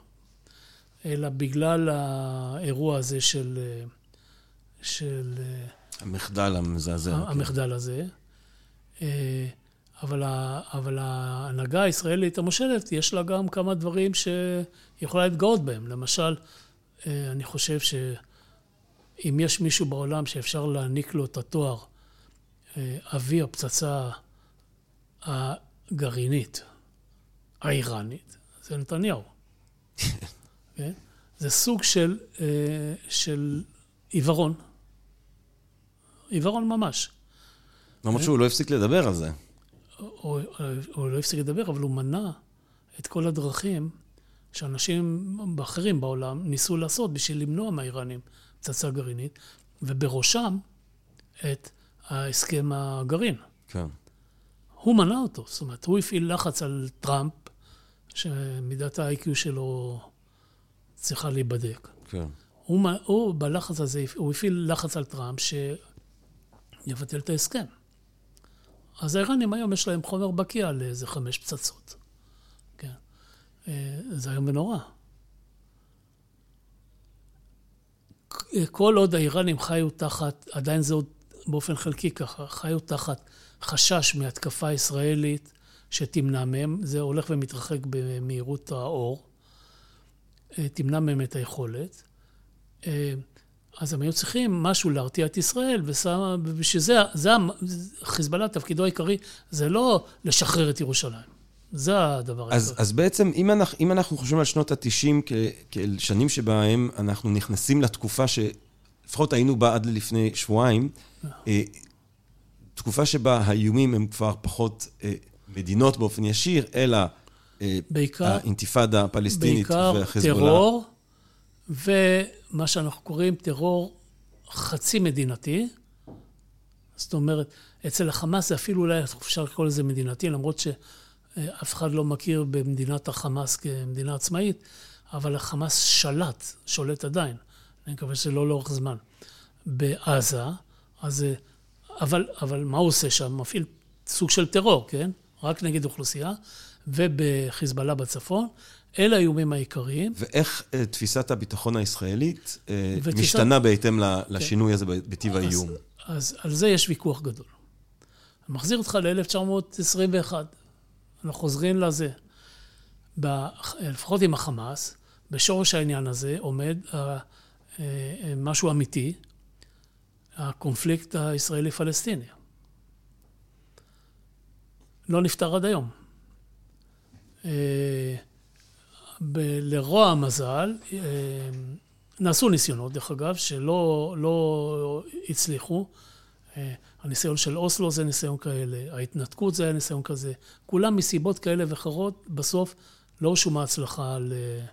אלא בגלל האירוע הזה של... של המחדל המזעזע. המחדל הזה. אה, אבל, ה, אבל ההנהגה הישראלית המושלת, יש לה גם כמה דברים שהיא יכולה להתגאות בהם. למשל, אה, אני חושב שאם יש מישהו בעולם שאפשר להעניק לו את התואר אה, אבי הפצצה הגרעינית האיראנית, זה נתניהו. כן? זה סוג של, אה, של עיוורון. עיוורון ממש. למרות שהוא לא הפסיק לדבר על זה. הוא, הוא לא הפסיק לדבר, אבל הוא מנע את כל הדרכים שאנשים אחרים בעולם ניסו לעשות בשביל למנוע מהאיראנים פצצה גרעינית, ובראשם את ההסכם הגרעין. כן. הוא מנע אותו, זאת אומרת, הוא הפעיל לחץ על טראמפ, שמידת ה-IQ שלו צריכה להיבדק. כן. הוא, הוא בלחץ הזה, הוא הפעיל לחץ על טראמפ שיבטל את ההסכם. אז האיראנים היום יש להם חומר בקיע לאיזה חמש פצצות. כן. אה, זה היום ונורא. כל עוד האיראנים חיו תחת, עדיין זה עוד באופן חלקי ככה, חיו תחת חשש מהתקפה ישראלית שתמנע מהם, זה הולך ומתרחק במהירות האור, אה, תמנע מהם את היכולת. אה, אז הם היו צריכים משהו להרתיע את ישראל, ובשביל זה, זה, חיזבאללה, תפקידו העיקרי, זה לא לשחרר את ירושלים. זה הדבר אז, אז בעצם, אם אנחנו, אם אנחנו חושבים על שנות ה-90 כאל שנים שבהם אנחנו נכנסים לתקופה שלפחות היינו בה עד לפני שבועיים, אה, תקופה שבה האיומים הם כבר פחות אה, מדינות באופן ישיר, אלא אה, בעיקר, האינתיפאדה הפלסטינית והחיזבאללה. בעיקר טרור, ומה שאנחנו קוראים טרור חצי מדינתי. זאת אומרת, אצל החמאס זה אפילו אולי אפשר לקרוא לזה מדינתי, למרות שאף אחד לא מכיר במדינת החמאס כמדינה עצמאית, אבל החמאס שלט, שולט עדיין. אני מקווה שלא לאורך זמן. בעזה, אז... אבל, אבל מה הוא עושה שם? מפעיל סוג של טרור, כן? רק נגד אוכלוסייה, ובחיזבאללה בצפון. אלה האיומים העיקריים. ואיך uh, תפיסת הביטחון הישראלית uh, ותפיסת... משתנה בהתאם כן. לשינוי הזה בטיב האיום? אז, אז על זה יש ויכוח גדול. אני מחזיר אותך ל-1921. אנחנו חוזרים לזה. ב, לפחות עם החמאס, בשורש העניין הזה עומד uh, uh, משהו אמיתי, הקונפליקט הישראלי-פלסטיני. לא נפתר עד היום. Uh, ב- לרוע המזל, אה, נעשו ניסיונות, דרך אגב, שלא לא הצליחו. אה, הניסיון של אוסלו זה ניסיון כאלה, ההתנתקות זה היה ניסיון כזה. כולם מסיבות כאלה ואחרות, בסוף לא שומעה הצלחה על, אה,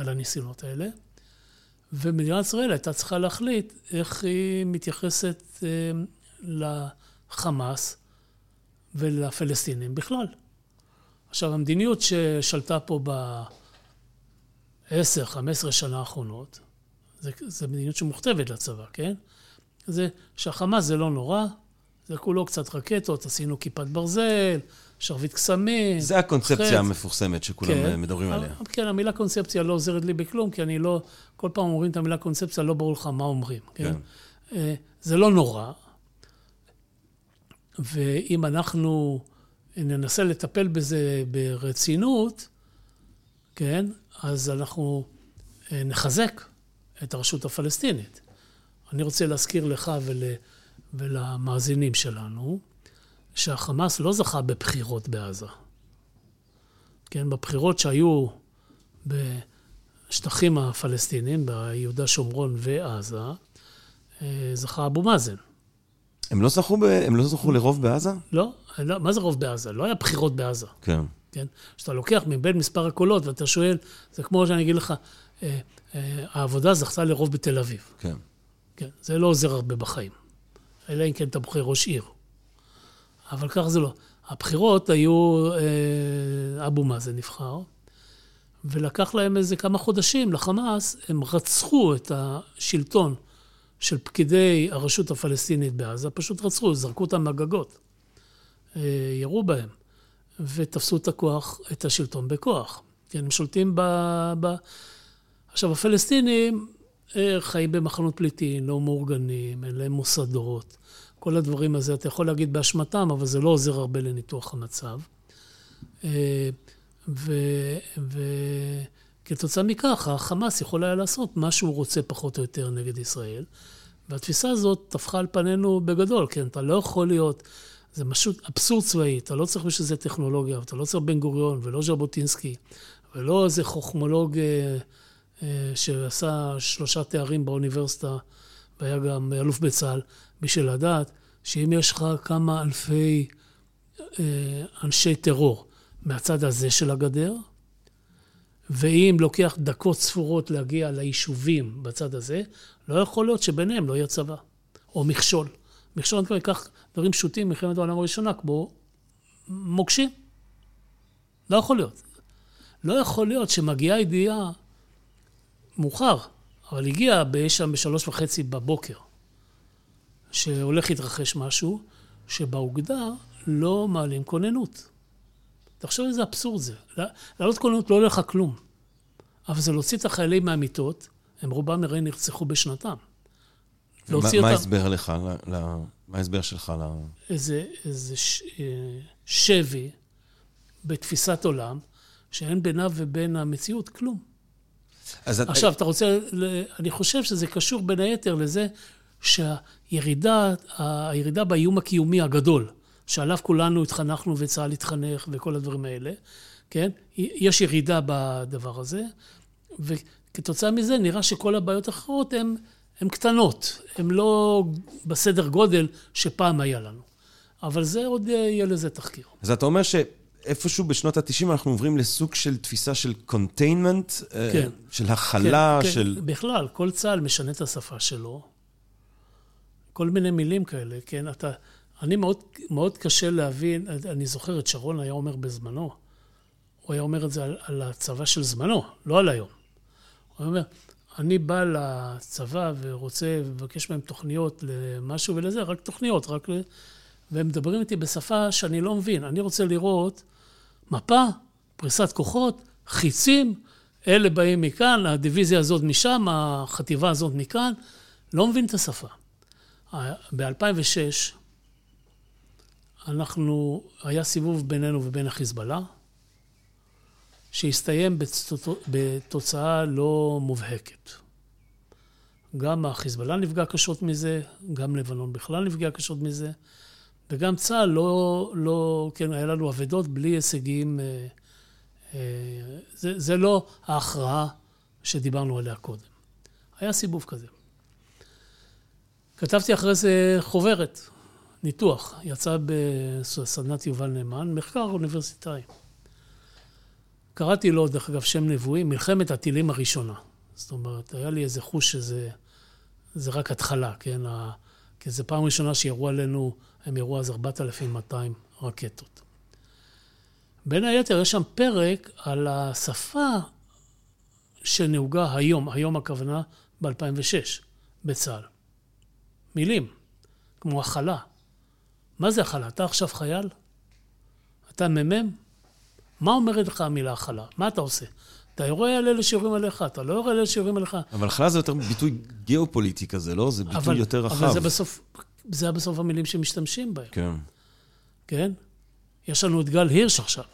על הניסיונות האלה. ומדינת ישראל הייתה צריכה להחליט איך היא מתייחסת לחמאס ולפלסטינים בכלל. עכשיו, המדיניות ששלטה פה ב... 10-15 שנה האחרונות, זה מדיניות שמוכתבת לצבא, כן? זה שהחמאס זה לא נורא, זה כולו קצת רקטות, עשינו כיפת ברזל, שרביט קסמים. זה הקונספציה חץ. המפורסמת שכולם כן, מדברים עליה. כן, המילה קונספציה לא עוזרת לי בכלום, כי אני לא, כל פעם אומרים את המילה קונספציה, לא ברור לך מה אומרים, כן? כן. אה, זה לא נורא, ואם אנחנו ננסה לטפל בזה ברצינות, כן? אז אנחנו אה, נחזק את הרשות הפלסטינית. אני רוצה להזכיר לך ול, ולמאזינים שלנו, שהחמאס לא זכה בבחירות בעזה. כן, בבחירות שהיו בשטחים הפלסטינים, ביהודה, שומרון ועזה, אה, זכה אבו מאזן. הם לא זכו, ב... הם לא זכו לרוב בעזה? לא, לא, מה זה רוב בעזה? לא היה בחירות בעזה. כן. כן? כשאתה לוקח מבין מספר הקולות ואתה שואל, זה כמו שאני אגיד לך, אה, אה, העבודה זכתה לרוב בתל אביב. כן. כן, זה לא עוזר הרבה בחיים. אלא אם כן אתה בוחר ראש עיר. אבל כך זה לא. הבחירות היו, אה, אבו מאזן נבחר, ולקח להם איזה כמה חודשים לחמאס, הם רצחו את השלטון של פקידי הרשות הפלסטינית בעזה, פשוט רצחו, זרקו אותם מהגגות. אה, ירו בהם. ותפסו את הכוח, את השלטון בכוח. כן, הם שולטים ב... ב... עכשיו, הפלסטינים אה, חיים במחנות פליטים, לא מאורגנים, אין להם מוסדות. כל הדברים הזה, אתה יכול להגיד באשמתם, אבל זה לא עוזר הרבה לניתוח המצב. וכתוצאה מכך, החמאס יכול היה לעשות מה שהוא רוצה פחות או יותר נגד ישראל. והתפיסה הזאת טפחה על פנינו בגדול, כן? אתה לא יכול להיות, זה פשוט אבסורד צבאי, אתה לא צריך בשביל זה טכנולוגיה, אתה לא צריך בן גוריון ולא ז'בוטינסקי, ולא איזה חוכמולוג אה, אה, שעשה שלושה תארים באוניברסיטה, והיה גם אלוף בצה"ל, בשביל לדעת שאם יש לך כמה אלפי אה, אנשי טרור מהצד הזה של הגדר, ואם לוקח דקות ספורות להגיע ליישובים בצד הזה, לא יכול להיות שביניהם לא יהיה צבא, או מכשול. מכשול אני אקח דברים פשוטים מלחמת העולם הראשונה, כמו מוקשים. לא יכול להיות. לא יכול להיות שמגיעה ידיעה מאוחר, אבל הגיעה שם בשלוש וחצי בבוקר, שהולך להתרחש משהו, שבאוגדה לא מעלים כוננות. תחשוב איזה אבסורד זה. לעלות כוננות לא עולה לך כלום. אבל זה להוציא את החיילים מהמיטות, הם רובם הרי נרצחו בשנתם. מה ההסבר לך, מה ההסבר שלך ל... איזה, איזה ש, אה, שבי בתפיסת עולם, שאין בינה ובין המציאות כלום. אז עכשיו, אתה רוצה, אני חושב שזה קשור בין היתר לזה שהירידה, הירידה באיום הקיומי הגדול, שעליו כולנו התחנכנו וצה"ל התחנך וכל הדברים האלה, כן? יש ירידה בדבר הזה, וכתוצאה מזה נראה שכל הבעיות האחרות הן קטנות, הן לא בסדר גודל שפעם היה לנו. אבל זה עוד יהיה לזה תחקיר. אז אתה אומר שאיפשהו בשנות ה-90 אנחנו עוברים לסוג של תפיסה של containment, אה, כן. של הכלה, כן, של... כן, בכלל, כל צה"ל משנה את השפה שלו. כל מיני מילים כאלה, כן? אתה... אני מאוד, מאוד קשה להבין, אני זוכר את שרון היה אומר בזמנו, הוא היה אומר את זה על, על הצבא של זמנו, לא על היום. הוא אומר, אני בא לצבא ורוצה לבקש מהם תוכניות למשהו ולזה, רק תוכניות, רק. והם מדברים איתי בשפה שאני לא מבין. אני רוצה לראות מפה, פריסת כוחות, חיצים, אלה באים מכאן, הדיוויזיה הזאת משם, החטיבה הזאת מכאן, לא מבין את השפה. ב-2006 אנחנו, היה סיבוב בינינו ובין החיזבאללה, שהסתיים בתוצאה לא מובהקת. גם החיזבאללה נפגע קשות מזה, גם לבנון בכלל נפגע קשות מזה, וגם צה"ל לא, לא, כן, היה לנו אבדות בלי הישגים. אה, אה, זה, זה לא ההכרעה שדיברנו עליה קודם. היה סיבוב כזה. כתבתי אחרי זה חוברת, ניתוח, יצא בסדנת יובל נאמן, מחקר אוניברסיטאי. קראתי לו, דרך אגב, שם נבואי, מלחמת הטילים הראשונה. זאת אומרת, היה לי איזה חוש שזה זה רק התחלה, כן? כי זו פעם ראשונה שירו עלינו, הם ירו אז 4,200 רקטות. בין היתר, יש שם פרק על השפה שנהוגה היום, היום הכוונה ב-2006, בצה"ל. מילים, כמו הכלה. מה זה הכלה? אתה עכשיו חייל? אתה מ"מ? מה אומרת לך המילה הכלה? מה אתה עושה? אתה יורה על אלה שיורים עליך, אתה לא יורה על אלה שיורים עליך. אבל הכלה זה יותר ביטוי גיאופוליטי כזה, לא? זה ביטוי אבל, יותר רחב. אבל זה בסוף, זה בסוף המילים שמשתמשים בהם. כן. כן? יש לנו את גל הירש עכשיו.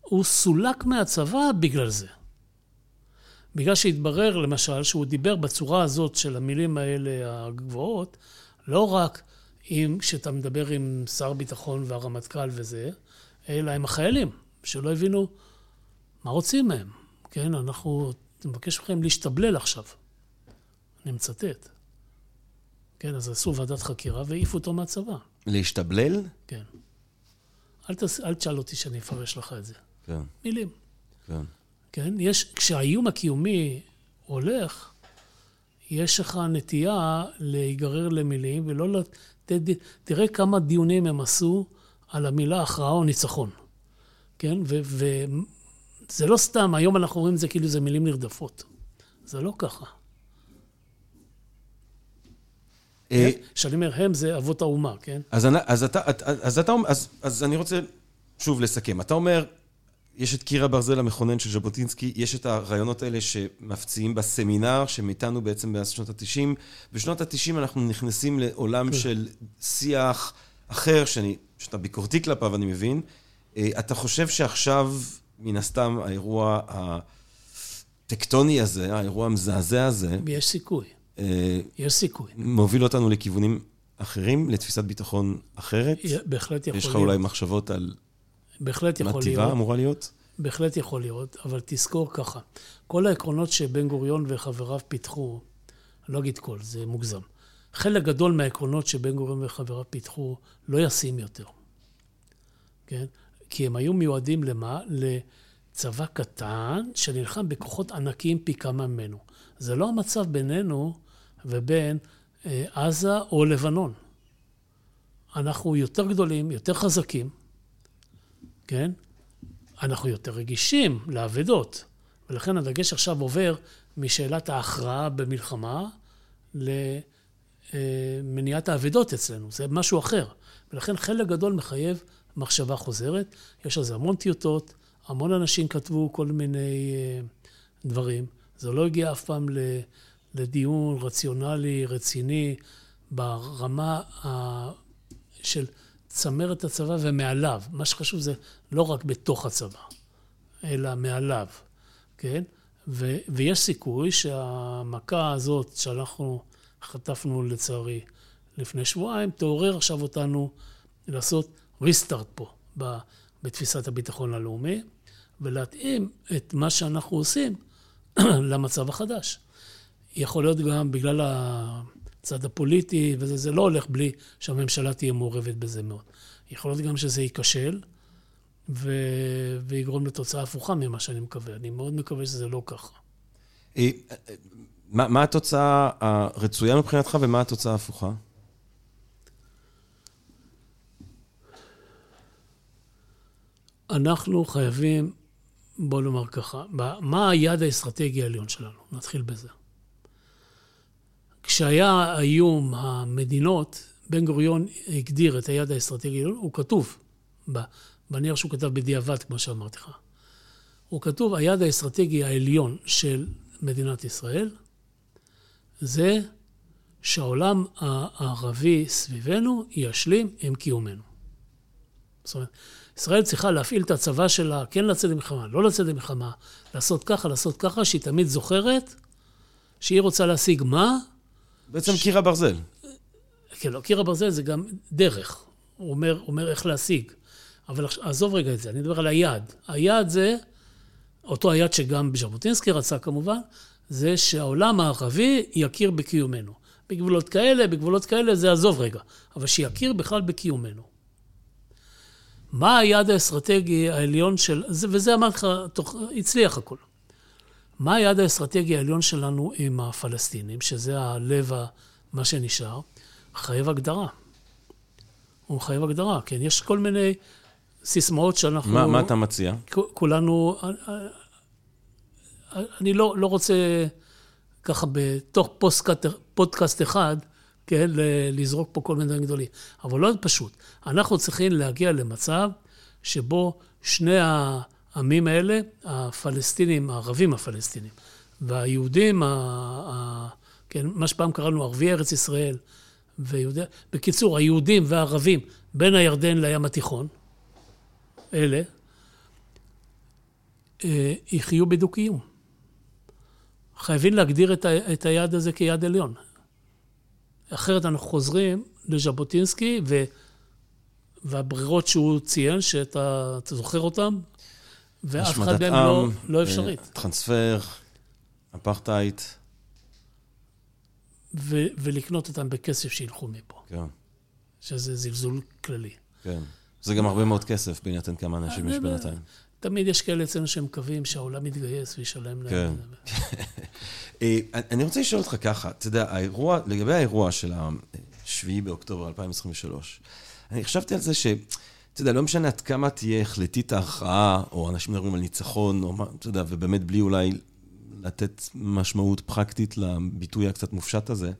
הוא סולק מהצבא בגלל זה. בגלל שהתברר, למשל, שהוא דיבר בצורה הזאת של המילים האלה הגבוהות, לא רק אם, כשאתה מדבר עם שר ביטחון והרמטכ"ל וזה, אלא עם החיילים, שלא הבינו מה רוצים מהם. כן, אנחנו נבקש מכם להשתבלל עכשיו. אני מצטט. כן, אז עשו ועדת חקירה והעיפו אותו מהצבא. להשתבלל? כן. אל, תס... אל תשאל אותי שאני אפרש לך את זה. כן. מילים. כן. כן? יש, כשהאיום הקיומי הולך, יש לך נטייה להיגרר למילים ולא לתת... תראה כמה דיונים הם עשו על המילה הכרעה או ניצחון, כן? וזה לא סתם, היום אנחנו רואים את זה כאילו זה מילים נרדפות. זה לא ככה. אה, כשאני אומר הם, זה אבות האומה, כן? אז, אז, אתה, אז, אתה, אז, אז אני רוצה שוב לסכם. אתה אומר, יש את קיר הברזל המכונן של ז'בוטינסקי, יש את הרעיונות האלה שמפציעים בסמינר, שהם איתנו בעצם מאז שנות ה-90. בשנות ה-90 אנחנו נכנסים לעולם כן. של שיח אחר, שאני, שאתה ביקורתי כלפיו, אני מבין. אה, אתה חושב שעכשיו, מן הסתם, האירוע הטקטוני הזה, האירוע המזעזע הזה... יש סיכוי. אה, יש סיכוי. מוביל אותנו לכיוונים אחרים, לתפיסת ביטחון אחרת? בהחלט יכול להיות. יש לך אולי מחשבות על... בהחלט יכול להיות. מה טיבה אמורה להיות? בהחלט יכול להיות, אבל תזכור ככה, כל העקרונות שבן גוריון וחבריו פיתחו, אני לא אגיד כל, זה מוגזם. חלק גדול מהעקרונות שבן גוריון וחבריו פיתחו לא ישים יותר, כן? כי הם היו מיועדים למה? לצבא קטן שנלחם בכוחות ענקיים פי כמה ממנו. זה לא המצב בינינו ובין אה, עזה או לבנון. אנחנו יותר גדולים, יותר חזקים, כן? אנחנו יותר רגישים לאבדות, ולכן הדגש עכשיו עובר משאלת ההכרעה במלחמה למניעת האבדות אצלנו, זה משהו אחר. ולכן חלק גדול מחייב מחשבה חוזרת. יש על זה המון טיוטות, המון אנשים כתבו כל מיני אה, דברים. זה לא הגיע אף פעם לדיון רציונלי, רציני, ברמה של צמרת הצבא ומעליו. מה שחשוב זה לא רק בתוך הצבא, אלא מעליו, כן? ו- ויש סיכוי שהמכה הזאת שאנחנו חטפנו לצערי לפני שבועיים, תעורר עכשיו אותנו לעשות ריסטארט פה בתפיסת הביטחון הלאומי, ולהתאים את מה שאנחנו עושים למצב החדש. יכול להיות גם בגלל הצד הפוליטי, וזה לא הולך בלי שהממשלה תהיה מעורבת בזה מאוד. יכול להיות גם שזה ייכשל, ו... ויגרום לתוצאה הפוכה ממה שאני מקווה. אני מאוד מקווה שזה לא ככה. אה, מה, מה התוצאה הרצויה מבחינתך ומה התוצאה ההפוכה? אנחנו חייבים, בוא נאמר ככה, מה היעד האסטרטגי העליון שלנו? נתחיל בזה. כשהיה האיום המדינות, בן גוריון הגדיר את היעד האסטרטגי, הוא כתוב בנייר שהוא כתב בדיעבד, כמו שאמרתי לך. הוא כתוב, היעד האסטרטגי העליון של מדינת ישראל זה שהעולם הערבי סביבנו ישלים עם קיומנו. זאת אומרת, ישראל צריכה להפעיל את הצבא שלה, כן לצאת למלחמה, לא לצאת למלחמה, לעשות ככה, לעשות ככה, שהיא תמיד זוכרת שהיא רוצה להשיג מה? בעצם ש... קיר הברזל. כן, לא, קיר הברזל זה גם דרך. הוא אומר, אומר איך להשיג. אבל עזוב רגע את זה, אני מדבר על היעד. היעד זה, אותו היעד שגם ז'בוטינסקי רצה כמובן, זה שהעולם הערבי יכיר בקיומנו. בגבולות כאלה, בגבולות כאלה, זה עזוב רגע. אבל שיכיר בכלל בקיומנו. מה היעד האסטרטגי העליון של, וזה אמרתי לך, הצליח הכול. מה היעד האסטרטגי העליון שלנו עם הפלסטינים, שזה הלב, מה שנשאר? חייב הגדרה. הוא מחייב הגדרה, כן? יש כל מיני סיסמאות שאנחנו... מה, מה אתה מציע? כולנו... אני לא, לא רוצה ככה בתוך פוסטקאסט, פודקאסט אחד, כן, לזרוק פה כל מיני דברים גדולים. אבל לא פשוט. אנחנו צריכים להגיע למצב שבו שני ה... העמים האלה, הפלסטינים, הערבים הפלסטינים, והיהודים, ה, ה, כן, מה שפעם קראנו ערביי ארץ ישראל, ויהודי... בקיצור, היהודים והערבים בין הירדן לים התיכון, אלה, אה, יחיו בדו-קיום. חייבים להגדיר את, ה, את היעד הזה כיעד עליון. אחרת אנחנו חוזרים לז'בוטינסקי ו, והברירות שהוא ציין, שאתה זוכר אותן, ואף אחד מהם לא, לא אפשרית. אה, טרנספר, אפרטהייד. ו- ולקנות אותם בכסף שילכו מפה. כן. שזה זלזול כללי. כן. זה גם הרבה מאוד כסף, בהינתן כמה אנשים יש אה, בינתיים. תמיד יש כאלה אצלנו שמקווים שהעולם יתגייס וישלם להם. כן. אה, אני רוצה לשאול אותך ככה, אתה יודע, האירוע, לגבי האירוע של ה-7 באוקטובר 2023, אני חשבתי על זה ש... אתה יודע, לא משנה עד כמה תהיה החלטית ההכרעה, או אנשים מדברים על ניצחון, או מה, אתה יודע, ובאמת בלי אולי לתת משמעות פרקטית לביטוי הקצת מופשט הזה.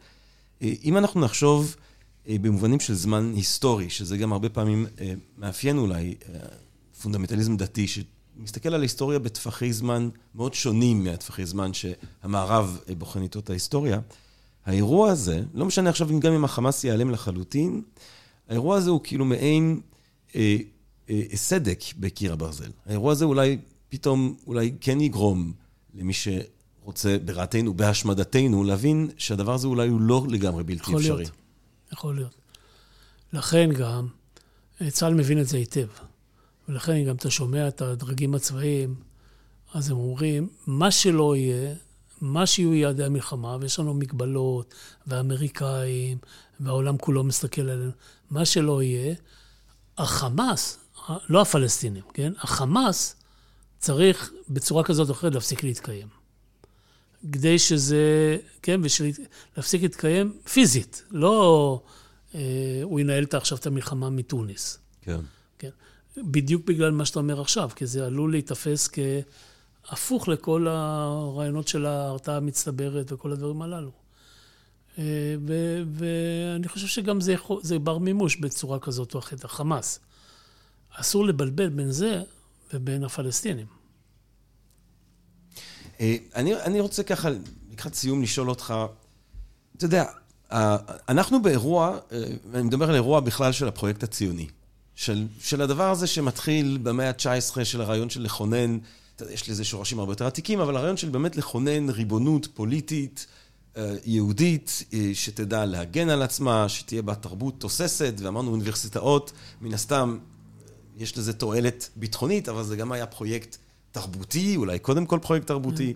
אה, אם אנחנו נחשוב אה, במובנים של זמן היסטורי, שזה גם הרבה פעמים אה, מאפיין אולי פונדמנטליזם דתי, מסתכל על ההיסטוריה בטווחי זמן מאוד שונים מהטווחי זמן שהמערב בוחן איתו את ההיסטוריה. האירוע הזה, לא משנה עכשיו גם אם החמאס ייעלם לחלוטין, האירוע הזה הוא כאילו מעין סדק בקיר הברזל. האירוע הזה אולי פתאום, אולי כן יגרום למי שרוצה ברעתנו, בהשמדתנו, להבין שהדבר הזה אולי הוא לא לגמרי בלתי יכול אפשרי. להיות, יכול להיות. לכן גם, אה, צה"ל מבין את זה היטב. ולכן גם אתה שומע את הדרגים הצבאיים, אז הם אומרים, מה שלא יהיה, מה שיהיו יעדי המלחמה, ויש לנו מגבלות, והאמריקאים, והעולם כולו מסתכל עלינו, מה שלא יהיה, החמאס, לא הפלסטינים, כן? החמאס צריך בצורה כזאת או אחרת להפסיק להתקיים. כדי שזה, כן, להפסיק להתקיים פיזית, לא אה, הוא ינהל עכשיו את המלחמה מתוניס. כן. כן. בדיוק בגלל מה שאתה אומר עכשיו, כי זה עלול להיתפס כהפוך לכל הרעיונות של ההרתעה המצטברת וכל הדברים הללו. אה, ואני חושב שגם זה, יכול, זה בר מימוש בצורה כזאת או אחרת, החמאס. אסור לבלבל בין זה ובין הפלסטינים. אה, אני, אני רוצה ככה, לקראת סיום, לשאול אותך, אתה יודע, אנחנו באירוע, אה, אני מדבר על אירוע בכלל של הפרויקט הציוני. של, של הדבר הזה שמתחיל במאה ה-19 של הרעיון של לכונן, יש לזה שורשים הרבה יותר עתיקים, אבל הרעיון של באמת לכונן ריבונות פוליטית, יהודית, אה, שתדע להגן על עצמה, שתהיה בה תרבות תוססת, ואמרנו אוניברסיטאות, מן הסתם יש לזה תועלת ביטחונית, אבל זה גם היה פרויקט תרבותי, אולי קודם כל פרויקט תרבותי.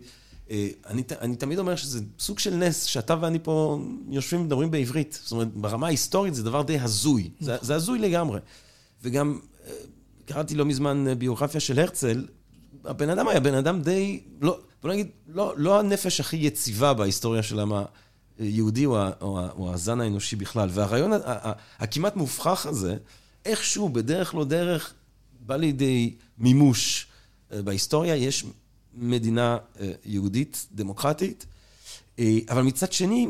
אה, אני, אני תמיד אומר שזה סוג של נס, שאתה ואני פה יושבים ומדברים בעברית. זאת אומרת, ברמה ההיסטורית זה דבר די הזוי. זה, זה הזוי לגמרי. וגם אה, קראתי לא מזמן אה, ביוגרפיה של הרצל, הבן אדם היה בן אדם די, לא, בוא נגיד, לא, לא הנפש הכי יציבה בהיסטוריה של העם היהודי או, או, או הזן האנושי בכלל. והרעיון הכמעט מופרך הזה, איכשהו, בדרך לא דרך, בא לידי מימוש בהיסטוריה. יש מדינה יהודית, דמוקרטית, אבל מצד שני,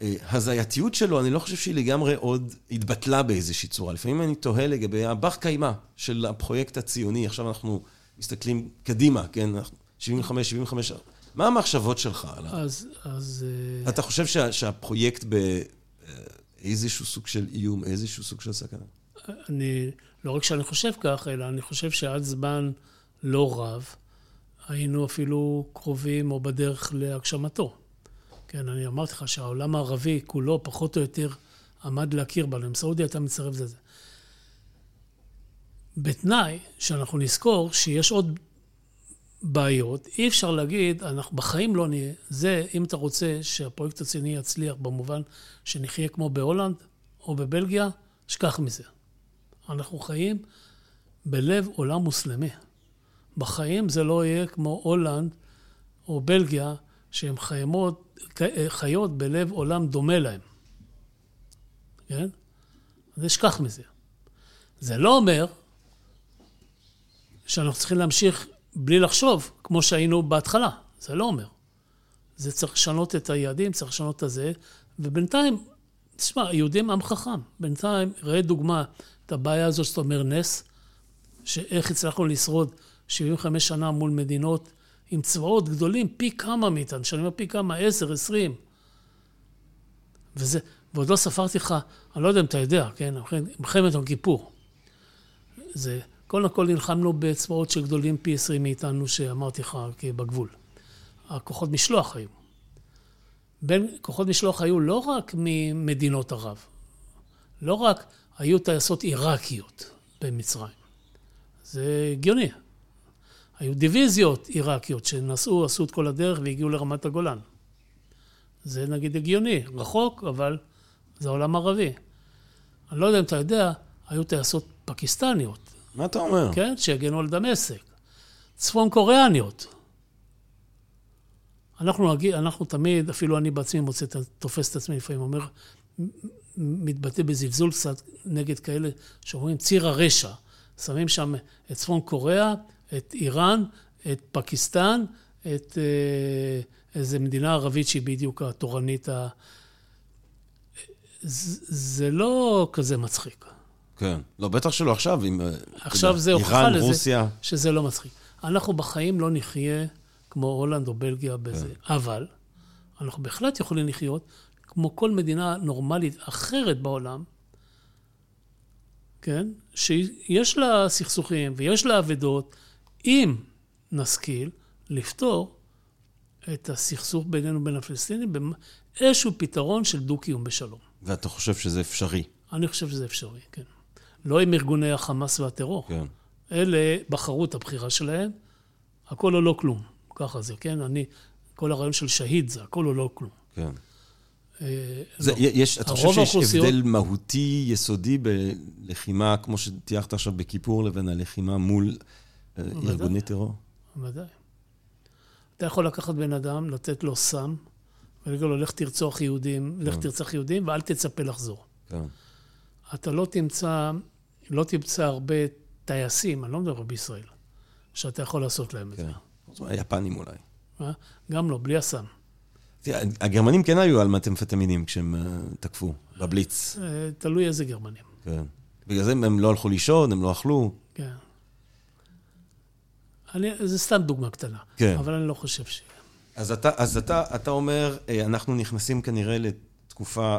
ההזייתיות שלו, אני לא חושב שהיא לגמרי עוד התבטלה באיזושהי צורה. לפעמים אני תוהה לגבי הבר קיימא של הפרויקט הציוני. עכשיו אנחנו מסתכלים קדימה, כן? 75, 75... מה המחשבות שלך עליו? אז... אז... אה, אתה חושב שה, שהפרויקט באיזשהו סוג של איום, איזשהו סוג של סכנה? אני... לא רק שאני חושב כך, אלא אני חושב שעד זמן לא רב היינו אפילו קרובים או בדרך להגשמתו. כן, אני אמרתי לך שהעולם הערבי כולו פחות או יותר עמד להכיר בנו. אם סעודיה הייתה מצטרפת לזה. בתנאי שאנחנו נזכור שיש עוד בעיות, אי אפשר להגיד, אנחנו בחיים לא נהיה. זה, אם אתה רוצה שהפרויקט הציוני יצליח במובן שנחיה כמו בהולנד או בבלגיה, שכח מזה. אנחנו חיים בלב עולם מוסלמי. בחיים זה לא יהיה כמו הולנד או בלגיה, שהן חיימות חיות בלב עולם דומה להם. כן? אז אשכח מזה. זה לא אומר שאנחנו צריכים להמשיך בלי לחשוב, כמו שהיינו בהתחלה. זה לא אומר. זה צריך לשנות את היעדים, צריך לשנות את הזה, ובינתיים, תשמע, יהודים עם חכם. בינתיים, ראה דוגמה, את הבעיה הזאת שאתה אומר נס, שאיך הצלחנו לשרוד 75 שנה מול מדינות עם צבאות גדולים פי כמה מאיתנו, שאני אומר פי כמה, עשר, עשרים. וזה, ועוד לא ספרתי לך, אני לא יודע אם אתה יודע, כן, מלחמת יום כיפור. זה, קודם כל נלחמנו בצבאות שגדולים פי עשרים מאיתנו, שאמרתי לך, בגבול. הכוחות משלוח היו. בין כוחות משלוח היו לא רק ממדינות ערב, לא רק היו טייסות עיראקיות במצרים. זה הגיוני. היו דיוויזיות עיראקיות שנסעו, עשו את כל הדרך והגיעו לרמת הגולן. זה נגיד הגיוני, רחוק, אבל זה עולם ערבי. אני לא יודע אם אתה יודע, היו טייסות פקיסטניות. מה אתה אומר? כן, שהגנו על דמשק. צפון קוריאניות. אנחנו, אנחנו תמיד, אפילו אני בעצמי מוצא, תופס את עצמי לפעמים, אומר, מתבטא בזלזול קצת נגד כאלה שאומרים ציר הרשע. שמים שם את צפון קוריאה, את איראן, את פקיסטן, את אה, איזה מדינה ערבית שהיא בדיוק התורנית ה... זה לא כזה מצחיק. כן. לא, בטח שלא עכשיו, עם... אה, עכשיו זה הוכחה לזה רוסיה. שזה לא מצחיק. אנחנו בחיים לא נחיה כמו הולנד או בלגיה בזה, כן. אבל אנחנו בהחלט יכולים לחיות כמו כל מדינה נורמלית אחרת בעולם, כן? שיש לה סכסוכים ויש לה אבדות, אם נשכיל לפתור את הסכסוך בינינו בין הפלסטינים באיזשהו פתרון של דו-קיום בשלום. ואתה חושב שזה אפשרי? אני חושב שזה אפשרי, כן. לא עם ארגוני החמאס והטרור. כן. אלה בחרו את הבחירה שלהם, הכל או לא כלום. ככה זה, כן? אני, כל הרעיון של שהיד זה הכל או לא כלום. כן. אה, זה, לא. יש, אתה חושב שיש האוכלוסיות... הבדל מהותי, יסודי, בלחימה, כמו שטייחת עכשיו בכיפור, לבין הלחימה מול אה, ארגוני טרור? ודאי. אתה יכול לקחת בן אדם, לתת לו סם, ולהגיד לו, לך תרצוח יהודים, לך כן. תרצח יהודים, ואל תצפה לחזור. כן. אתה לא תמצא, לא תמצא הרבה טייסים, אני לא מדבר בישראל, שאתה יכול לעשות להם כן. את זה. היפנים אולי. מה? גם לא, בלי. תראה, הגרמנים כן היו על מטמפטמינים כשהם אה, תקפו, בבליץ. אה, תלוי איזה גרמנים. כן. בגלל זה הם לא הלכו לישון, הם לא אכלו. כן. אני, זה סתם דוגמה קטנה. כן. אבל אני לא חושב ש... אז אתה, אז אתה, אתה אומר, אה, אנחנו נכנסים כנראה לתקופה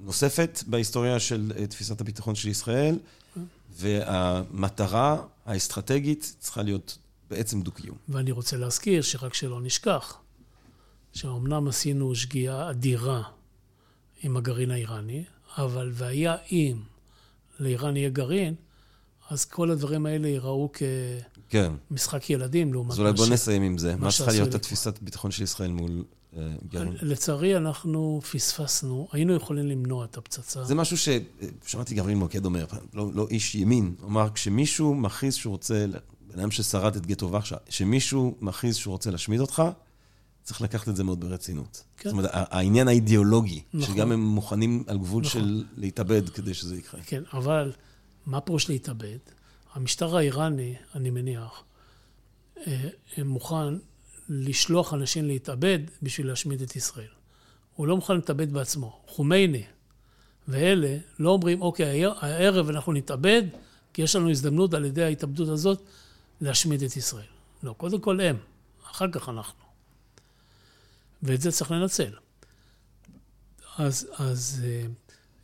נוספת בהיסטוריה של תפיסת הביטחון של ישראל, והמטרה האסטרטגית צריכה להיות בעצם דו-קיום. ואני רוצה להזכיר שרק שלא נשכח, שאומנם עשינו שגיאה אדירה עם הגרעין האיראני, אבל והיה אם לאיראן יהיה גרעין, אז כל הדברים האלה ייראו כמשחק כן. ילדים לעומת מה ש... אז אולי בוא נסיים עם זה. מה צריכה להיות התפיסת ביטחון של ישראל מול גרעין? לצערי, אנחנו פספסנו, היינו יכולים למנוע את הפצצה. זה משהו ששמעתי גבריאל מוקד אומר, לא, לא איש ימין, אמר, כשמישהו מכריז שהוא רוצה, בן אדם ששרד את גטו ורשה, כשמישהו מכריז שהוא רוצה להשמיד אותך, צריך לקחת את זה מאוד ברצינות. כן. זאת אומרת, העניין האידיאולוגי, נכון. שגם הם מוכנים על גבול נכון. של להתאבד כדי שזה יקרה. כן, אבל מה פירוש להתאבד? המשטר האיראני, אני מניח, אה, מוכן לשלוח אנשים להתאבד בשביל להשמיד את ישראל. הוא לא מוכן להתאבד בעצמו. חומייני ואלה לא אומרים, אוקיי, הערב אנחנו נתאבד, כי יש לנו הזדמנות על ידי ההתאבדות הזאת להשמיד את ישראל. לא, קודם כל הם, אחר כך אנחנו. ואת זה צריך לנצל. אז, אז אה,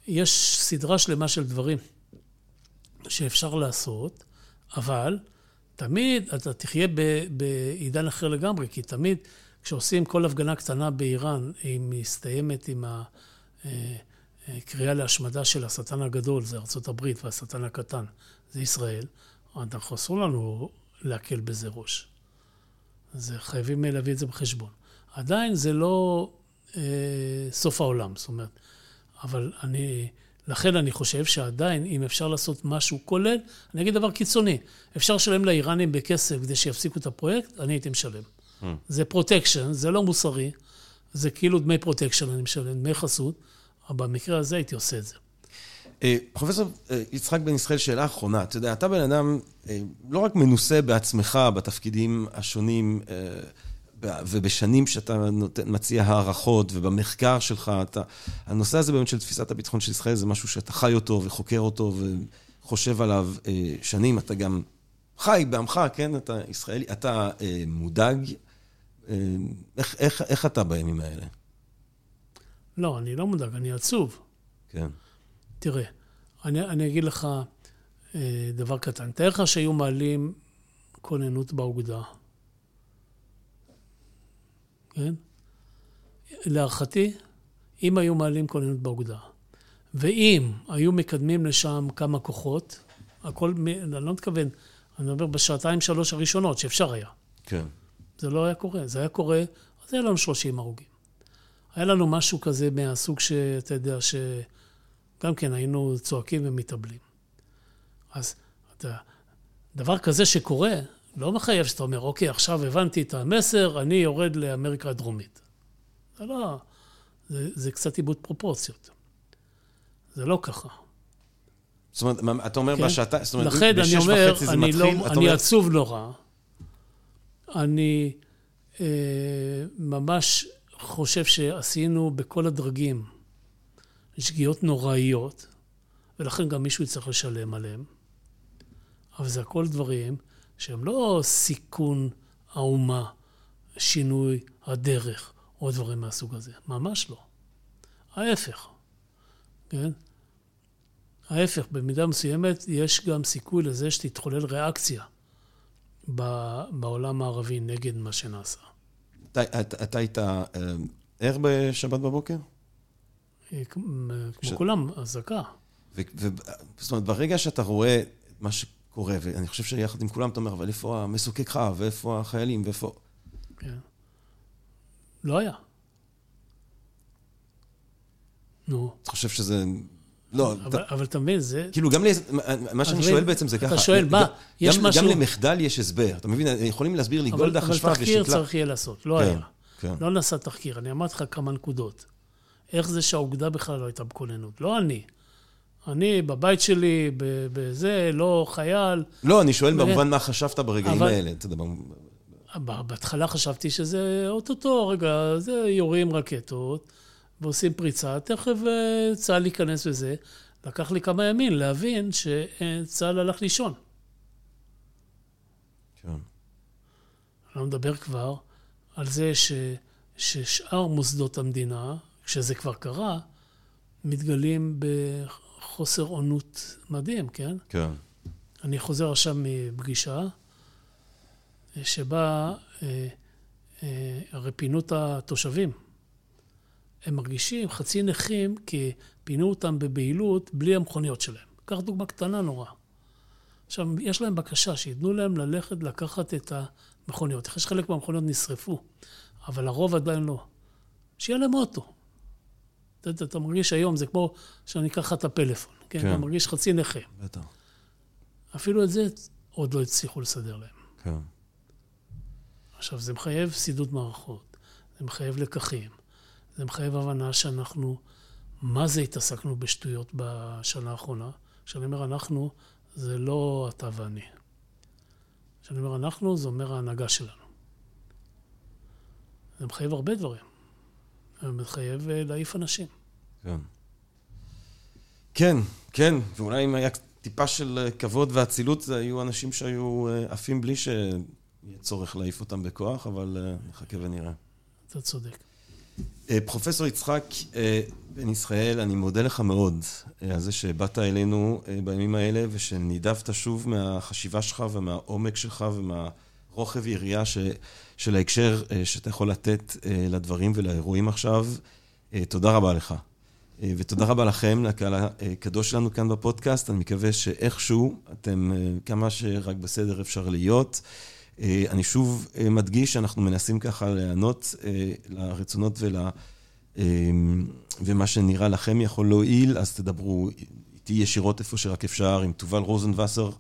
יש סדרה שלמה של דברים שאפשר לעשות, אבל תמיד אתה תחיה בעידן אחר לגמרי, כי תמיד כשעושים כל הפגנה קטנה באיראן, היא מסתיימת עם הקריאה אה, אה, להשמדה של השטן הגדול, זה הברית, והשטן הקטן, זה ישראל, אנחנו אסור לנו להקל בזה ראש. אז חייבים להביא את זה בחשבון. עדיין זה לא אה, סוף העולם, זאת אומרת, אבל אני, לכן אני חושב שעדיין, אם אפשר לעשות משהו כולל, אני אגיד דבר קיצוני, אפשר לשלם לאיראנים בכסף כדי שיפסיקו את הפרויקט, אני הייתי משלם. אממ. זה protection, זה לא מוסרי, זה כאילו דמי protection אני משלם, דמי חסות, אבל במקרה הזה הייתי עושה את זה. אה, פרופסור אה, יצחק בן ישראל, שאלה אחרונה. אתה יודע, אתה בן אדם לא רק מנוסה בעצמך בתפקידים השונים, ובשנים שאתה נותן, מציע הערכות, ובמחקר שלך, אתה... הנושא הזה באמת של תפיסת הביטחון של ישראל זה משהו שאתה חי אותו וחוקר אותו וחושב עליו אה, שנים. אתה גם חי בעמך, כן? אתה ישראלי, אתה אה, מודאג. אה, איך, איך, איך אתה בימים האלה? לא, אני לא מודאג, אני עצוב. כן. תראה, אני, אני אגיד לך אה, דבר קטן. תאר לך שהיו מעלים כוננות באוגדה. כן? להערכתי, אם היו מעלים כוננות באוגדה, ואם היו מקדמים לשם כמה כוחות, הכל, אני לא מתכוון, אני מדבר בשעתיים שלוש הראשונות, שאפשר היה. כן. זה לא היה קורה. זה היה קורה, אז היה לנו 30 הרוגים. היה לנו משהו כזה מהסוג שאתה יודע, שגם כן היינו צועקים ומתאבלים. אז אתה, דבר כזה שקורה, לא מחייב שאתה אומר, אוקיי, עכשיו הבנתי את המסר, אני יורד לאמריקה הדרומית. זה לא, זה, זה קצת איבוד פרופורציות. זה לא ככה. זאת אומרת, אתה אומר כן? בשעתיים, זאת אומרת, לכן אני אומר, אני, לא, אני אומר... עצוב נורא. אני אה, ממש חושב שעשינו בכל הדרגים שגיאות נוראיות, ולכן גם מישהו יצטרך לשלם עליהם. אבל זה הכל דברים שהם לא סיכון האומה, שינוי הדרך או דברים מהסוג הזה. ממש לא. ההפך, כן? ההפך, במידה מסוימת יש גם סיכוי לזה שתתחולל ריאקציה בעולם הערבי נגד מה שנעשה. אתה היית אה, ער בשבת בבוקר? אה, כמו כולם, אזעקה. זאת אומרת, ברגע שאתה רואה מה שקורה, ואני חושב שיחד עם כולם אתה אומר, אבל איפה המסוקי קרב, ואיפה החיילים, ואיפה... כן. לא היה. נו. אתה חושב שזה... לא, אבל אתה מבין, זה... כאילו, גם לי, מה שאני שואל בעצם זה ככה. אתה שואל, מה, יש משהו... גם למחדל יש הסבר. אתה מבין, יכולים להסביר לי, גולדה חשבה ושקלה... אבל תחקיר צריך יהיה לעשות, לא כן, היה. כן. לא נעשה תחקיר. אני אמרתי לך כמה נקודות. איך זה שהאוגדה בכלל לא הייתה בכוננות? לא אני. אני, בבית שלי, בזה, לא חייל. לא, אני שואל במובן מה חשבת ברגעים האלה. בהתחלה חשבתי שזה אוטוטו, רגע, זה יורים רקטות. ועושים פריצה, תכף אה, צה"ל ייכנס בזה. לקח לי כמה ימים להבין שצה"ל הלך לישון. כן. אני לא מדבר כבר על זה ש, ששאר מוסדות המדינה, כשזה כבר קרה, מתגלים בחוסר עונות מדהים, כן? כן. אני חוזר עכשיו מפגישה שבה אה, אה, הרי פינו את התושבים. הם מרגישים חצי נכים כי פינו אותם בבהילות בלי המכוניות שלהם. קח דוגמה קטנה נורא. עכשיו, יש להם בקשה שייתנו להם ללכת לקחת את המכוניות. יש חלק מהמכוניות נשרפו, אבל הרוב עדיין לא. שיהיה להם אוטו. אתה, אתה, אתה מרגיש היום, זה כמו שאני אקח לך את הפלאפון, כן? כן? אתה מרגיש חצי נכה. בטח. אפילו את זה עוד לא הצליחו לסדר להם. כן. עכשיו, זה מחייב סידוד מערכות, זה מחייב לקחים, זה מחייב הבנה שאנחנו, מה זה התעסקנו בשטויות בשנה האחרונה? כשאני אומר אנחנו, זה לא אתה ואני. כשאני אומר אנחנו, זה אומר ההנהגה שלנו. זה מחייב הרבה דברים. זה מחייב אה, להעיף אנשים. כן. כן, כן, ואולי אם היה טיפה של אה, כבוד ואצילות, זה היו אנשים שהיו אה, עפים בלי שיהיה צורך להעיף אותם בכוח, אבל נחכה ונראה. אתה צודק. פרופסור יצחק בן ישראל, אני מודה לך מאוד על זה שבאת אלינו בימים האלה ושנידבת שוב מהחשיבה שלך ומהעומק שלך ומהרוחב יריעה ש, של ההקשר שאתה יכול לתת לדברים ולאירועים עכשיו. תודה רבה לך. ותודה רבה לכם, לקהל הקדוש שלנו כאן בפודקאסט. אני מקווה שאיכשהו אתם כמה שרק בסדר אפשר להיות. אה, אני שוב אה, מדגיש שאנחנו מנסים ככה להיענות אה, לרצונות ול... ומה שנראה לכם יכול להועיל, אז תדברו איתי ישירות איפה שרק אפשר, עם תובל רוזנבסר.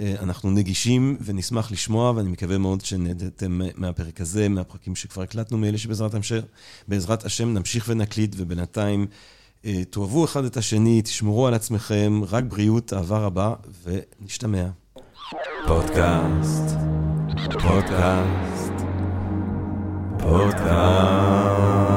אנחנו נגישים ונשמח לשמוע, ואני מקווה מאוד שנהדתם מהפרק הזה, מהפרקים שכבר הקלטנו, מאלה שבעזרת השם, בעזרת השם נמשיך ונקליט, ובינתיים תאהבו אחד את השני, תשמרו על עצמכם, רק בריאות, אהבה רבה, ונשתמע. פודקאסט. פודקאסט. פודקאסט.